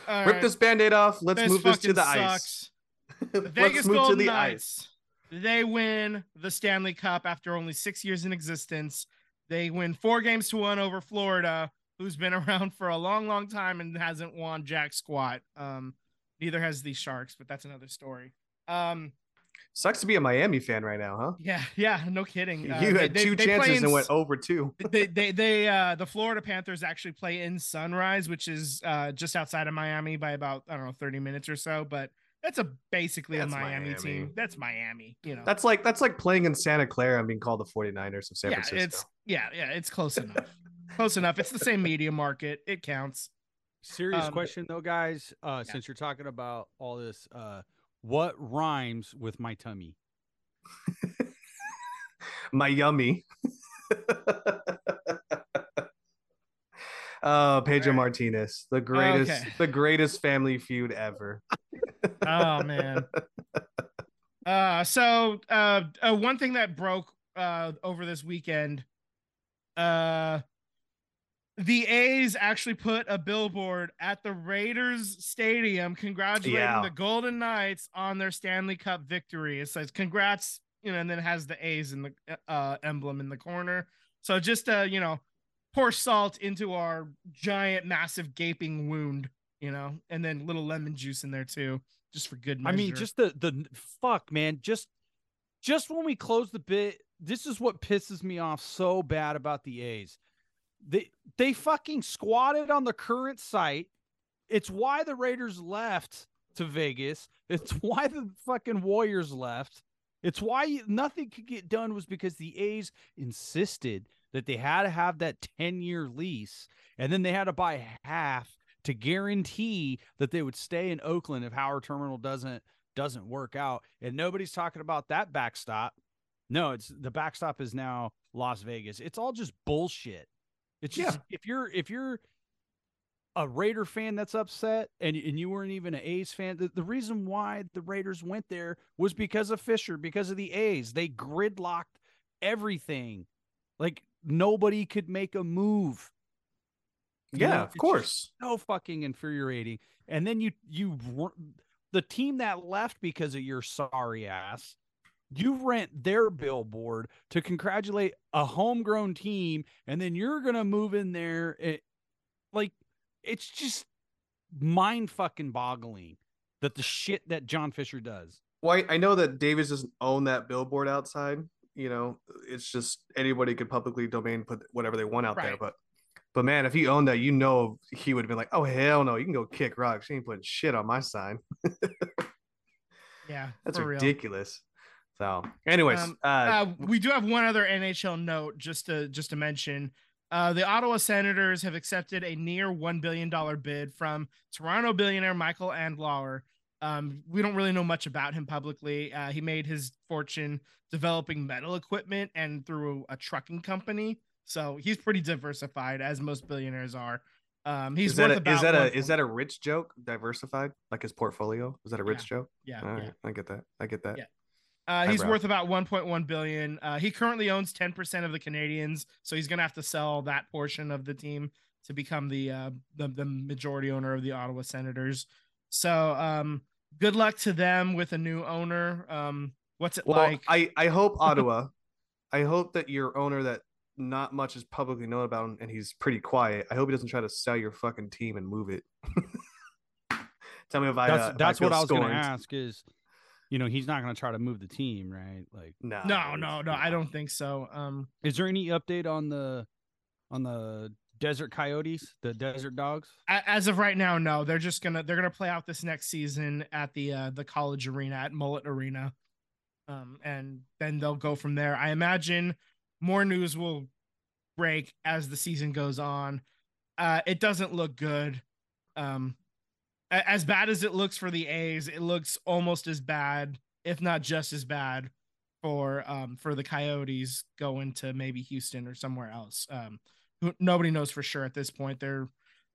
[SPEAKER 3] all
[SPEAKER 1] Rip
[SPEAKER 3] right.
[SPEAKER 1] this band-aid off. Let's
[SPEAKER 3] This
[SPEAKER 1] move this to
[SPEAKER 3] fucking
[SPEAKER 1] the ice.
[SPEAKER 3] sucks. [laughs] The
[SPEAKER 1] Let's
[SPEAKER 3] Vegas
[SPEAKER 1] move
[SPEAKER 3] Golden
[SPEAKER 1] to the
[SPEAKER 3] Knights. They win the Stanley Cup after only six years in existence. They win four games to one over Florida, who's been [laughs] around for a long, long time and hasn't won jack squat. Um, neither has the Sharks, but that's another story. Um,
[SPEAKER 1] Sucks to be a Miami fan right now, huh?
[SPEAKER 3] yeah, [laughs] yeah, no kidding. Uh,
[SPEAKER 1] you
[SPEAKER 3] they-
[SPEAKER 1] had
[SPEAKER 3] they-
[SPEAKER 1] two
[SPEAKER 3] they play
[SPEAKER 1] chances
[SPEAKER 3] in
[SPEAKER 1] and went over two. [laughs]
[SPEAKER 3] they [laughs] they they uh the Florida Panthers actually play in Sunrise, which is uh just outside of Miami by about I don't know 30 minutes or so, but that's a basically
[SPEAKER 1] That's
[SPEAKER 3] a Miami,
[SPEAKER 1] Miami.
[SPEAKER 3] team. That's Miami, you know.
[SPEAKER 1] That's like that's like playing in Santa Clara and being called the 49ers of San
[SPEAKER 3] yeah,
[SPEAKER 1] Francisco.
[SPEAKER 3] it's yeah, yeah, it's close enough. close enough. It's the same media market. It counts.
[SPEAKER 2] Serious
[SPEAKER 3] Um,
[SPEAKER 2] question though, guys. Uh,
[SPEAKER 3] yeah.
[SPEAKER 2] since you're talking about all this, uh, what rhymes with my tummy? [laughs]
[SPEAKER 1] my yummy. [laughs] oh, Pedro
[SPEAKER 3] Alright.
[SPEAKER 1] Martinez, the greatest,
[SPEAKER 3] Okay.
[SPEAKER 1] the greatest family feud ever. [laughs]
[SPEAKER 3] Oh man. Uh so uh, uh one thing that broke uh over this weekend uh the A's actually put a billboard at the Raiders stadium congratulating
[SPEAKER 1] Yeah.
[SPEAKER 3] the Golden Knights on their Stanley Cup victory. It says congrats, you know, and then it has the A's in the uh emblem in the corner. So just uh, you know, pour salt into our giant massive gaping wound, you know, and then little lemon juice in there too, just for good measure.
[SPEAKER 2] I mean, just the the fuck, man. Just just when we close the bit, this is what pisses me off so bad about the A's. They they fucking squatted on the current site. It's why the Raiders left to Vegas. It's [laughs] why the fucking Warriors left. It's why nothing could get done was because the A's insisted that they had to have that 10 year lease and then they had to buy half to guarantee that they would stay in Oakland if Howard Terminal doesn't doesn't work out. And nobody's talking about that backstop. No, it's the backstop is now Las Vegas. It's all just bullshit. It's
[SPEAKER 1] Yeah.
[SPEAKER 2] if you're if you're a Raider fan that's upset and and you weren't even an A's fan, the, the reason why the Raiders went there was because of Fisher, because of the A's. They gridlocked everything. Like nobody could make a move. You
[SPEAKER 1] yeah,
[SPEAKER 2] know,
[SPEAKER 1] of course.
[SPEAKER 2] so fucking infuriating. And then you you the team that left because of your sorry ass, you rent their billboard to congratulate a homegrown team, and then you're gonna move in there. It, like it's just mind fucking boggling that the shit that John Fisher does.
[SPEAKER 1] Well, I, I know that Davis doesn't own that billboard outside. You know, it's just anybody could publicly domain put whatever they want out there. But, but man, if he owned that, you know, he would have been like, "Oh hell no, you can go kick rocks. She ain't putting shit on my sign." [laughs]
[SPEAKER 3] yeah,
[SPEAKER 1] That's
[SPEAKER 3] for real.
[SPEAKER 1] ridiculous. So, anyways,
[SPEAKER 3] Um,
[SPEAKER 1] uh,
[SPEAKER 3] Uh, we do have one other NHL note just to just to mention. Uh, the Ottawa Senators have accepted a near one billion dollar bid from Toronto billionaire Michael Andlauer. Um, we don't really know much about him publicly. Uh, he made his fortune developing metal equipment and through a trucking company. So he's pretty diversified, as most billionaires are. Um, he's
[SPEAKER 1] is that
[SPEAKER 3] worth
[SPEAKER 1] a, is that a is that a rich joke? Diversified, like his portfolio? Is that a rich joke?
[SPEAKER 3] yeah, yeah.
[SPEAKER 1] right, I get that. I get that.
[SPEAKER 3] Yeah. Uh, he's worth about 1.1 billion. Uh, he currently owns 10% of the Canadiens, so he's gonna have to sell that portion of the team to become the uh, the, the majority owner of the Ottawa Senators. So, um, good luck to them with a new owner. Um, what's it
[SPEAKER 1] Well,
[SPEAKER 3] like?
[SPEAKER 1] I I hope [laughs] Ottawa. I hope that your owner that not much is publicly known about him and he's pretty quiet. I hope he doesn't try to sell your fucking team and move it. [laughs] Tell me if I.
[SPEAKER 2] That's
[SPEAKER 1] uh, if
[SPEAKER 2] that's
[SPEAKER 1] feel
[SPEAKER 2] what I was gonna ask is, you know, he's not gonna try to move the team, right? Like,
[SPEAKER 1] No,
[SPEAKER 3] no, no, no, I don't think so. Um,
[SPEAKER 2] is there any update on the on the Desert Coyotes, the Desert Dogs?
[SPEAKER 3] as of right now, no. They're just gonna they're gonna play out this next season at the uh, the college arena at Mullet Arena, um, and then they'll go from there. I imagine more news will break as the season goes on. Uh, it doesn't look good. Um, a- as bad as it looks for the A's, it looks almost as bad, if not just as bad, for um for the Coyotes going to maybe Houston or somewhere else. Um, who, nobody knows for sure at this point. They're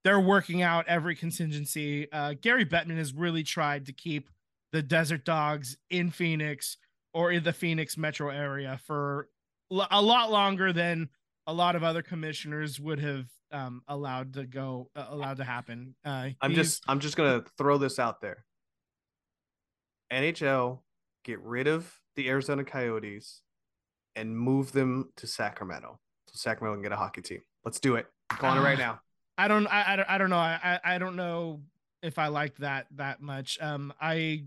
[SPEAKER 3] they're working out every contingency. Uh, Gary Bettman has really tried to keep the Desert Dogs in Phoenix or in the Phoenix metro area for a lot longer than a lot of other commissioners would have um, allowed to go uh, allowed to happen. Uh,
[SPEAKER 1] I'm just I'm just gonna throw this out there. NHL get rid of the Arizona Coyotes and move them to Sacramento. So Sacramento can get a hockey team. Let's do it. Calling it right
[SPEAKER 3] Ah.
[SPEAKER 1] now.
[SPEAKER 3] I don't I, I don't I don't know I I I don't know if I like that that much. Um I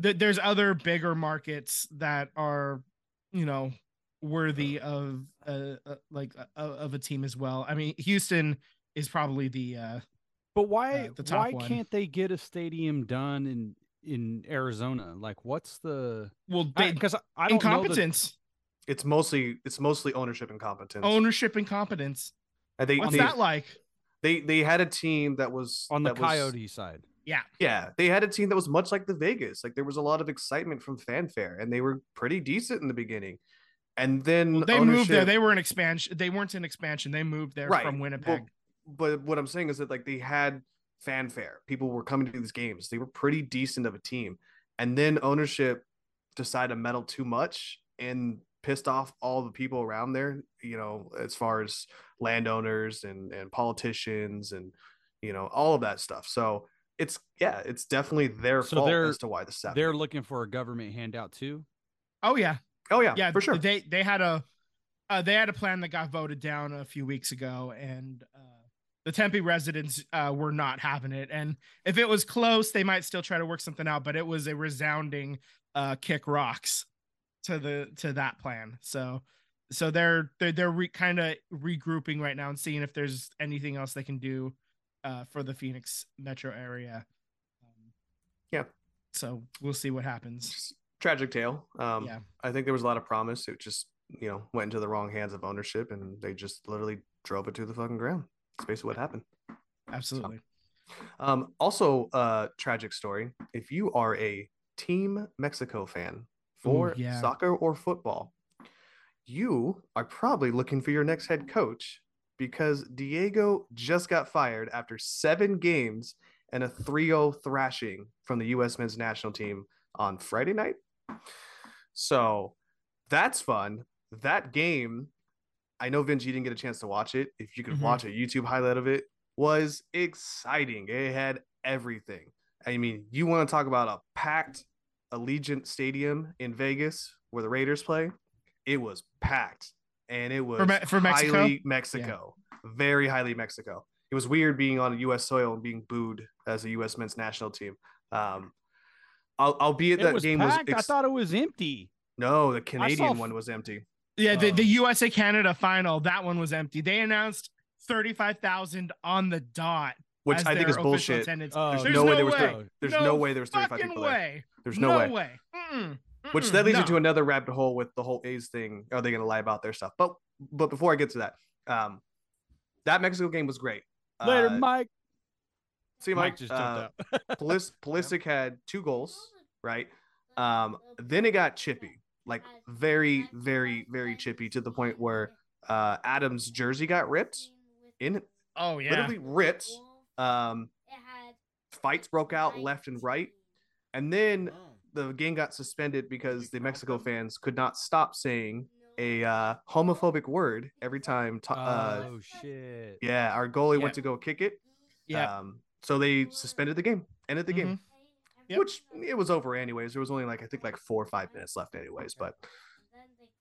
[SPEAKER 3] th- there's other bigger markets that are you know worthy of uh, uh like uh, of a team as well. I mean Houston is probably the uh
[SPEAKER 2] But why
[SPEAKER 3] Uh, the top
[SPEAKER 2] why
[SPEAKER 3] one.
[SPEAKER 2] can't they get a stadium done in in Arizona? Like, what's the
[SPEAKER 3] well
[SPEAKER 2] because I, I don't know the,
[SPEAKER 3] incompetence,
[SPEAKER 1] It's mostly it's mostly ownership incompetence.
[SPEAKER 3] ownership incompetence.
[SPEAKER 1] And they,
[SPEAKER 3] What's
[SPEAKER 1] they,
[SPEAKER 3] that like?
[SPEAKER 1] they they had a team that was
[SPEAKER 2] on the
[SPEAKER 1] that was-
[SPEAKER 2] Coyote side.
[SPEAKER 3] Yeah.
[SPEAKER 1] yeah, they had a team that was much like the Vegas. Like there was a lot of excitement from fanfare, and they were pretty decent in the beginning. And then
[SPEAKER 3] Well, they moved there. They were an expansion. They weren't an expansion. They moved there
[SPEAKER 1] Right.
[SPEAKER 3] from
[SPEAKER 1] Well,
[SPEAKER 3] Winnipeg.
[SPEAKER 1] but what I'm saying is that like they had fanfare. People were coming to these games. They were pretty decent of a team. And then ownership decided to meddle too much and pissed off all the people around there, you know, as far as landowners and and politicians and you know, all of that stuff. So it's yeah, it's definitely their
[SPEAKER 2] So
[SPEAKER 1] fault as to why the stuff.
[SPEAKER 2] They're looking for a government handout too.
[SPEAKER 3] oh yeah,
[SPEAKER 1] oh yeah,
[SPEAKER 3] yeah,
[SPEAKER 1] for sure.
[SPEAKER 3] They they had a uh, they had a plan that got voted down a few weeks ago, and uh, the Tempe residents uh, were not having it. And if it was close, they might still try to work something out. But it was a resounding uh, kick rocks to the to that plan. So so they're they're they're re- kind of regrouping right now and seeing if there's anything else they can do uh, for the Phoenix metro area. Um,
[SPEAKER 1] Yeah.
[SPEAKER 3] So we'll see what happens.
[SPEAKER 1] Tragic tale. Um,
[SPEAKER 3] Yeah.
[SPEAKER 1] I think there was a lot of promise. It just, you know, went into the wrong hands of ownership and they just literally drove it to the fucking ground. That's basically what happened.
[SPEAKER 3] Absolutely.
[SPEAKER 1] Um, also, uh, tragic story. If you are a Team Mexico fan for
[SPEAKER 3] yeah.
[SPEAKER 1] soccer or football, you are probably looking for your next head coach because Diego just got fired after seven games and a 3 0 thrashing from the U.S. men's national team on Friday night. So that's fun. That game, I know Vince, you didn't get a chance to watch it. If you could
[SPEAKER 3] Mhm.
[SPEAKER 1] watch a YouTube highlight of it, was exciting. It had everything. I mean, you want to talk about a packed Allegiant Stadium in Vegas where the Raiders play? It was packed, and it was
[SPEAKER 3] Me- for Mexico?
[SPEAKER 1] highly Mexico, very highly Mexico. It was weird being on U.S. soil and being booed as a U.S. men's national team. Um, albeit
[SPEAKER 2] It
[SPEAKER 1] that
[SPEAKER 2] was
[SPEAKER 1] game
[SPEAKER 2] packed.
[SPEAKER 1] was
[SPEAKER 2] I thought it was empty.
[SPEAKER 1] no, the Canadian
[SPEAKER 2] f-
[SPEAKER 1] one was empty.
[SPEAKER 3] Yeah, the,
[SPEAKER 2] Oh.
[SPEAKER 3] the USA Canada final, that one was empty. They announced 35,000 on the dot.
[SPEAKER 1] Which I think is bullshit.
[SPEAKER 3] attendance.
[SPEAKER 2] Oh,
[SPEAKER 1] There's,
[SPEAKER 3] There's
[SPEAKER 1] no way
[SPEAKER 3] no
[SPEAKER 1] there was
[SPEAKER 3] way.
[SPEAKER 1] thir- there's no,
[SPEAKER 3] No
[SPEAKER 1] way there was 35
[SPEAKER 3] Fucking
[SPEAKER 1] people there. There's no, way.
[SPEAKER 3] way. Mm-mm.
[SPEAKER 1] Which
[SPEAKER 3] Mm-mm.
[SPEAKER 1] that leads
[SPEAKER 3] No.
[SPEAKER 1] you to another rabbit hole with the whole A's thing. Are they going to lie about their stuff? But but before I get to that, um, that Mexico game was great.
[SPEAKER 2] Later,
[SPEAKER 1] Uh,
[SPEAKER 2] Mike.
[SPEAKER 1] See,
[SPEAKER 2] Mike
[SPEAKER 1] Mike,
[SPEAKER 2] just
[SPEAKER 1] uh,
[SPEAKER 2] jumped out. [laughs]
[SPEAKER 1] Pulis- Pulisic had two goals, right? Um, then it got chippy, like very, very, very chippy to the point where uh, Adams' jersey got ripped, in
[SPEAKER 3] Oh, yeah.
[SPEAKER 1] literally ripped. Um, fights broke out left and right, and then the game got suspended because the Mexico fans could not stop saying a uh, homophobic word every time. To- uh,
[SPEAKER 2] oh shit.
[SPEAKER 1] yeah, our goalie
[SPEAKER 3] Yeah.
[SPEAKER 1] went to go kick it.
[SPEAKER 3] Yeah.
[SPEAKER 1] Um, so they suspended the game, ended the game,
[SPEAKER 3] Yep.
[SPEAKER 1] which it was over anyways. There was only like I think like four or five minutes left anyways, but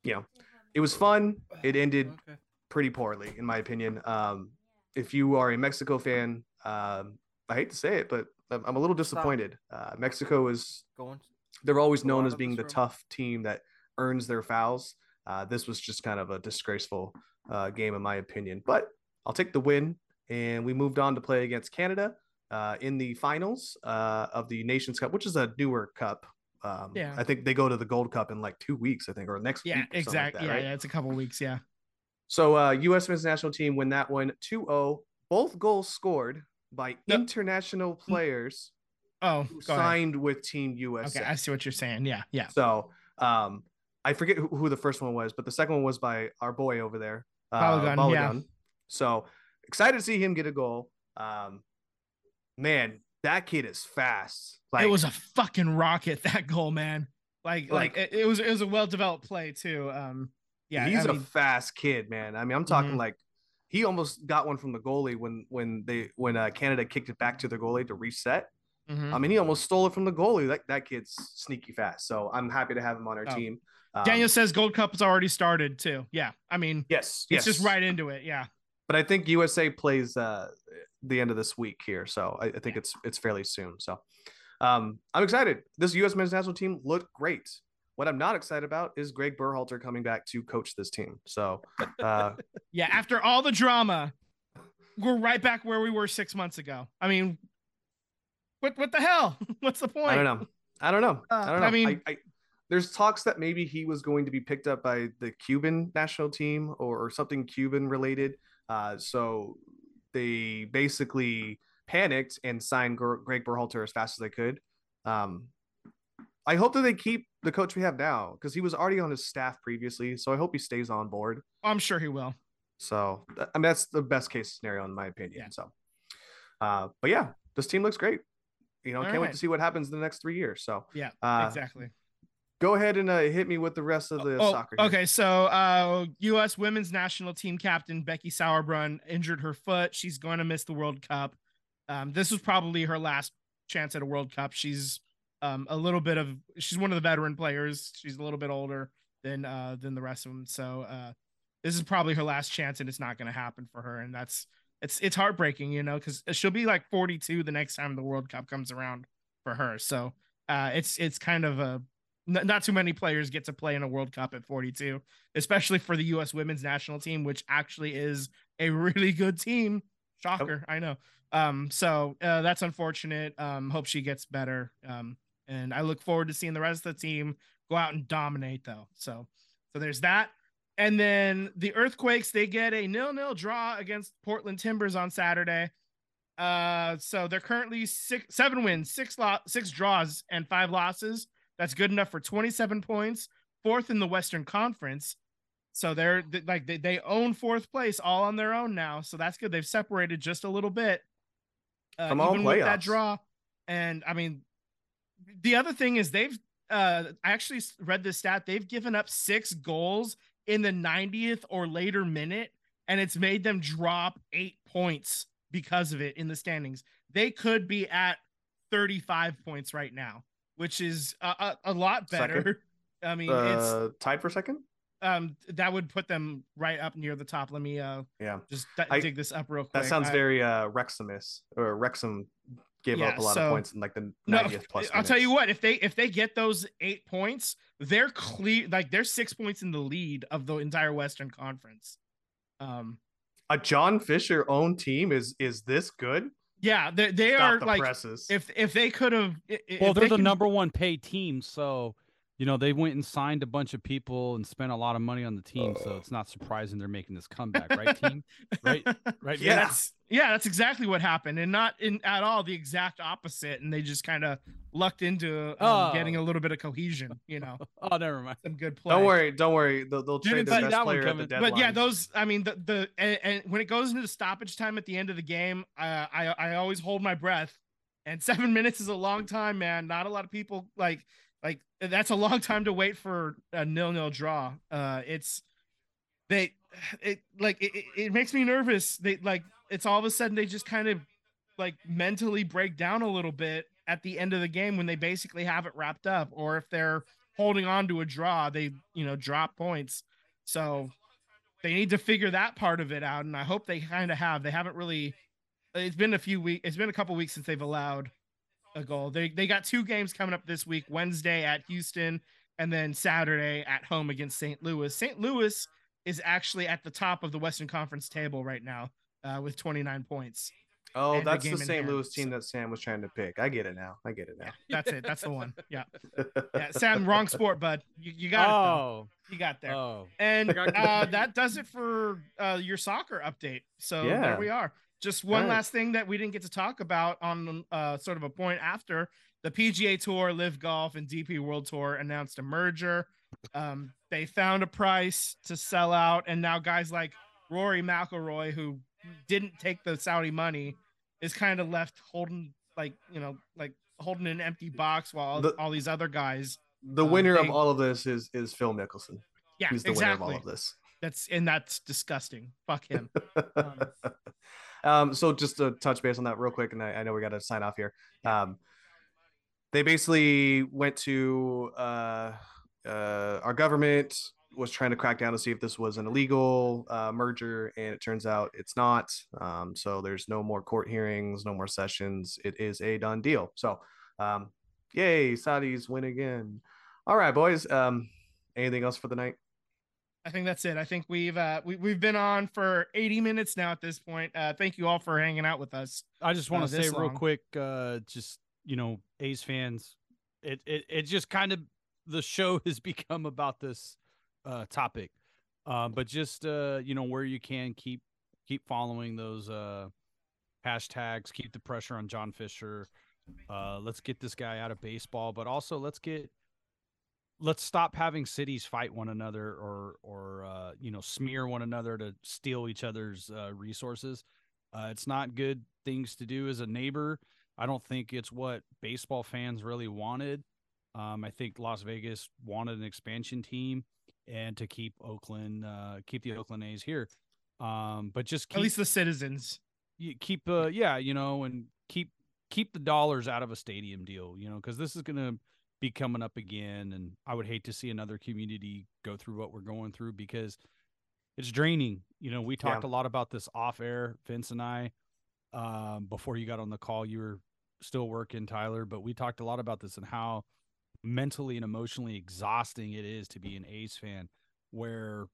[SPEAKER 1] you know, it was fun. It ended
[SPEAKER 4] Okay.
[SPEAKER 1] pretty poorly, in my opinion. Um, if you are a Mexico fan, um, I hate to say it, but I'm a little disappointed. Uh, Mexico is
[SPEAKER 4] Going.
[SPEAKER 1] they're always known as being the tough team that earns their fouls. Uh, this was just kind of a disgraceful uh, game, in my opinion. But I'll take the win, and we moved on to play against Canada uh, in the finals uh, of the Nations Cup, which is a newer cup. Um,
[SPEAKER 3] Yeah.
[SPEAKER 1] I think they go to the Gold Cup in like two weeks, I think, or next
[SPEAKER 3] Yeah,
[SPEAKER 1] week. or something like
[SPEAKER 3] exactly.
[SPEAKER 1] that,
[SPEAKER 3] yeah,
[SPEAKER 1] right?
[SPEAKER 3] yeah, it's a couple weeks. Yeah.
[SPEAKER 1] So uh US men's national team win that one 2-0. Both goals scored by
[SPEAKER 3] No.
[SPEAKER 1] international players
[SPEAKER 3] Oh, go ahead.
[SPEAKER 1] signed with Team USA.
[SPEAKER 3] Okay, I see what you're saying. Yeah, yeah.
[SPEAKER 1] So um I forget who, who the first one was, but the second one was by our boy over there. Uh,
[SPEAKER 3] Balogun, yeah.
[SPEAKER 1] So excited to see him get a goal. Um man, that kid is fast. Like
[SPEAKER 3] it was a fucking rocket [laughs] that goal, man. Like like,
[SPEAKER 1] Like-
[SPEAKER 3] it, it was it was a well developed play too. Um, yeah,
[SPEAKER 1] he's
[SPEAKER 3] I
[SPEAKER 1] a
[SPEAKER 3] mean,
[SPEAKER 1] fast kid, man. I mean, I'm talking
[SPEAKER 3] Mhm.
[SPEAKER 1] like he almost got one from the goalie when when they when uh, Canada kicked it back to the goalie to reset.
[SPEAKER 3] mhm.
[SPEAKER 1] I mean, he almost stole it from the goalie. That that kid's sneaky fast. So I'm happy to have him on our
[SPEAKER 3] Oh.
[SPEAKER 1] team. Um,
[SPEAKER 3] Daniel says Gold Cup has already started too. Yeah, I mean,
[SPEAKER 1] yes,
[SPEAKER 3] it's
[SPEAKER 1] yes,
[SPEAKER 3] just right into it. Yeah,
[SPEAKER 1] But I think USA plays uh, the end of this week here, so I, I think it's it's fairly soon. So um, I'm excited. This U.S. men's national team looked great. What I'm not excited about is Greg Berhalter coming back to coach this team. So [laughs] uh,
[SPEAKER 3] yeah. After all the drama, we're right back where we were six months ago. I mean, what what the hell? [laughs] What's the point?
[SPEAKER 1] I don't know. I don't know.
[SPEAKER 3] Uh,
[SPEAKER 1] I don't know.
[SPEAKER 3] I
[SPEAKER 1] I
[SPEAKER 3] mean-
[SPEAKER 1] mean, I, there's talks that maybe he was going to be picked up by the Cuban national team or, or something Cuban related. Uh, so they basically panicked and signed Greg Berhalter as fast as they could. Um, I hope that they keep the coach we have now because he was already on his staff previously. So I hope he stays on board.
[SPEAKER 3] I'm sure he will.
[SPEAKER 1] So I mean, that's the best case scenario in my opinion.
[SPEAKER 3] Yeah.
[SPEAKER 1] So, uh, but yeah, this team looks great. You know,
[SPEAKER 3] All
[SPEAKER 1] can't wait to see what happens in the next three years. So
[SPEAKER 3] Yeah,
[SPEAKER 1] uh,
[SPEAKER 3] exactly.
[SPEAKER 1] Go ahead and uh, hit me with the rest of the
[SPEAKER 3] Oh,
[SPEAKER 1] soccer. here.
[SPEAKER 3] okay. So, uh, U.S. women's national team captain Becky Sauerbrunn injured her foot. She's going to miss the World Cup. Um, this was probably her last chance at a World Cup. She's um, a little bit of she's one of the veteran players. She's a little bit older than uh, than the rest of them. So uh, this is probably her last chance, and it's not going to happen for her. And that's it's it's heartbreaking, you know, because she'll be like 42 the next time the World Cup comes around for her. So uh, it's it's kind of a not too many players get to play in a World Cup at 42, especially for the U.S. women's national team, which actually is a really good team. Shocker, I know. Um, so uh, that's unfortunate. Um, hope she gets better. Um, and I look forward to seeing the rest of the team go out and dominate, though. So, so there's that. And then the Earthquakes, they get a nil-nil draw against Portland Timbers on Saturday. Uh, so they're currently six, seven wins, six lo- six draws, and five losses. That's good enough for 27 points, fourth in the Western Conference. So they're like they, they own fourth place all on their own now. So that's good. They've separated just a little bit uh,
[SPEAKER 1] From all
[SPEAKER 3] even with that draw. And I mean, the other thing is they've uh I actually read this stat. They've given up six goals in the 90th or later minute, and it's made them drop eight points because of it in the standings. They could be at 35 points right now, which is a, a, lot
[SPEAKER 1] Second.
[SPEAKER 3] better. I mean, it's
[SPEAKER 1] uh, tied for second.
[SPEAKER 3] um that would put them right up near the top. Let me uh
[SPEAKER 1] Yeah,
[SPEAKER 3] just d-
[SPEAKER 1] I-
[SPEAKER 3] dig this up real quick.
[SPEAKER 1] that sounds
[SPEAKER 3] I-
[SPEAKER 1] very uh, Wrexhamus or Wrexham gave
[SPEAKER 3] Yeah,
[SPEAKER 1] up a lot
[SPEAKER 3] so-
[SPEAKER 1] of points in like the
[SPEAKER 3] No, [laughs]
[SPEAKER 1] plus.
[SPEAKER 3] I'll tell you what. If they if they get those eight points, they're clear. Like they're six points in the lead of the entire Western Conference. Um,
[SPEAKER 1] a John Fisher owned team is is this good?
[SPEAKER 3] Yeah, they they are
[SPEAKER 1] the
[SPEAKER 3] like
[SPEAKER 1] presses.
[SPEAKER 3] if if they could have.
[SPEAKER 2] Well, they're the number one paid team, so you know they went and signed a bunch of people and spent a lot of money on the team. So it's not surprising they're making this comeback, right, [laughs] team? Right, right.
[SPEAKER 1] Yeah.
[SPEAKER 2] Vince?
[SPEAKER 3] That's yeah, that's exactly what happened, and not in at all the exact opposite. And they just kind of lucked into um,
[SPEAKER 2] Oh.
[SPEAKER 3] getting a little bit of cohesion. You know, [laughs]
[SPEAKER 2] Oh, never mind.
[SPEAKER 3] some good play.
[SPEAKER 1] don't worry, don't worry. They'll, they'll
[SPEAKER 2] Didn't
[SPEAKER 1] trade their best
[SPEAKER 2] that
[SPEAKER 1] player at the deadline.
[SPEAKER 3] but yeah, those I mean the the and, and when it goes into the stoppage time at the end of the game, uh, I I always hold my breath. And [laughs] seven minutes is a long time, man. Not a lot of people like like that's a long [laughs] time to wait for a nil nil draw. Uh, it's they it like it, it- it makes me nervous. They like it's all of a sudden they just kind of like mentally break down a little bit at the end of the game when they basically have it wrapped up, or if they're holding on to a draw, they you know drop points. So they need to figure that part of it out, and I hope they kind of have. They haven't really. It's been a few weeks. It's been a couple weeks since they've allowed a goal. They they got two games coming up this week: Wednesday at Houston, and then Saturday at home against St. Louis. St. Louis is actually at the top of the Western Conference table right now uh, with 29 points.
[SPEAKER 1] oh,
[SPEAKER 3] and the
[SPEAKER 1] that's the St.
[SPEAKER 3] hand,
[SPEAKER 1] Louis team
[SPEAKER 3] so-
[SPEAKER 1] that Sam was trying to pick. I get it now. I get it now.
[SPEAKER 3] That's it. That's the one. Yeah. [laughs] Yeah. Sam, wrong sport, bud. You, you got it.
[SPEAKER 2] Oh,
[SPEAKER 3] Though. You got there.
[SPEAKER 2] oh.
[SPEAKER 3] And uh, that does it for uh, your soccer update. So
[SPEAKER 1] Yeah.
[SPEAKER 3] there we are. Just one
[SPEAKER 1] Right.
[SPEAKER 3] last thing that we didn't get to talk about on uh, sort of a point after the PGA Tour, LIV Golf, and DP World Tour announced a merger. Um, they found a price to sell out, and now guys like Rory McIlroy, who didn't take the Saudi money, is kind of left holding like you know like holding an empty box while
[SPEAKER 1] The-
[SPEAKER 3] all these other guys.
[SPEAKER 1] The
[SPEAKER 3] Um,
[SPEAKER 1] winner
[SPEAKER 3] they-
[SPEAKER 1] of all of this is is Phil Mickelson.
[SPEAKER 3] Yeah,
[SPEAKER 1] He's the
[SPEAKER 3] exactly.
[SPEAKER 1] winner of all of this.
[SPEAKER 3] That's and that's disgusting. Fuck him. [laughs] Um,
[SPEAKER 1] um, so just to touch base on that real quick, and I, I know we got to sign off here. Um, they basically went to uh, uh, our government was trying to crack down to see if this was an illegal uh, merger, and it turns out it's not. Um, so there's no more court hearings, no more sessions. It is a done deal. So, um, yay, Saudis win again. All right, boys. Um, anything else for the night?
[SPEAKER 3] I think that's it. I think we've uh we, we've been on for 80 minutes now at this point. Uh thank you all for hanging out with us.
[SPEAKER 2] I just want
[SPEAKER 3] uh,
[SPEAKER 2] to say
[SPEAKER 3] this
[SPEAKER 2] real
[SPEAKER 3] long.
[SPEAKER 2] quick, uh, just you know, A's fans, it it it just kind of the show [laughs] has become about this uh topic, uh, but just uh, you know, where you can keep keep following those uh hashtags, keep the pressure on John Fisher. Uh, let's get this guy out of baseball, but also let's get let's stop having cities fight one another or or uh, you know smear one another to steal each other's uh, resources. Uh, it's not good things to do as a neighbor. I don't think it's what baseball fans really wanted. Um, I think Las Vegas wanted an expansion team and to keep Oakland, uh, keep the Oakland A's here. Um, but just keep,
[SPEAKER 3] At least the citizens.
[SPEAKER 2] you keep, uh, yeah, you know, and keep keep the dollars out of a stadium deal, you know, because this is gonna be coming up again, and I would hate to see another community go through what we're going through because it's draining. You know, we talked a lot about this off air, Vince and I, um, before you got on the call. You were still working, Tyler, but we talked a lot about this and how mentally and emotionally exhausting it is to be an A's fan, where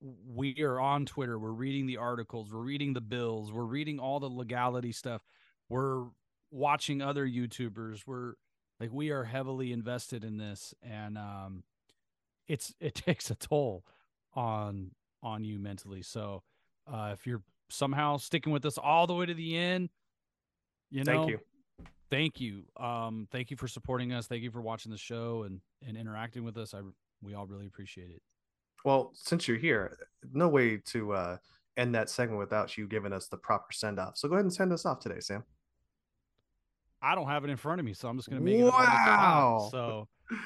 [SPEAKER 2] we are on Twitter, we're reading the articles, we're reading the bills, we're reading all the legality stuff, we're watching other YouTubers, we're like we are heavily invested in this, and um, it's it [laughs] takes a toll on on you mentally. So uh, if you're somehow sticking with us all the way to the end, you know,
[SPEAKER 1] Thank you.
[SPEAKER 2] thank you um thank you for supporting us thank you for watching the show and and interacting with us i we all really appreciate it
[SPEAKER 1] Well, since you're here, no way to uh, end that segment without you giving us the proper send off. So go ahead and send us off today, Sam.
[SPEAKER 2] I don't have it in front of me so i'm just gonna make it up on the spot.
[SPEAKER 1] Wow.
[SPEAKER 2] so [laughs]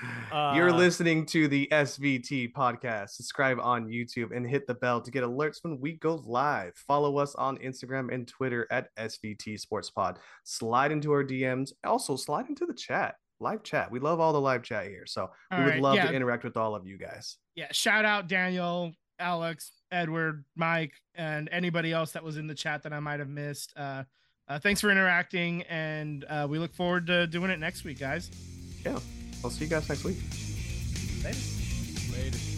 [SPEAKER 1] You're
[SPEAKER 2] Uh,
[SPEAKER 1] listening to the SVT podcast. Subscribe on YouTube and hit the bell to get alerts when we go live. Follow us on Instagram and Twitter at SVT Sports Pod. Slide into our DMs. Also, slide into the chat, live chat. We love all the live chat here. So we
[SPEAKER 3] All
[SPEAKER 1] would
[SPEAKER 3] right,
[SPEAKER 1] love
[SPEAKER 3] yeah.
[SPEAKER 1] to interact with all of you guys.
[SPEAKER 3] Yeah, shout out Daniel, Alex, Edward, Mike, and anybody else that was in the chat that I might have missed. Uh, uh, thanks for interacting, and uh, we look forward to doing it next week, guys.
[SPEAKER 1] Yeah. I'll see you guys next week.
[SPEAKER 3] Later.
[SPEAKER 2] later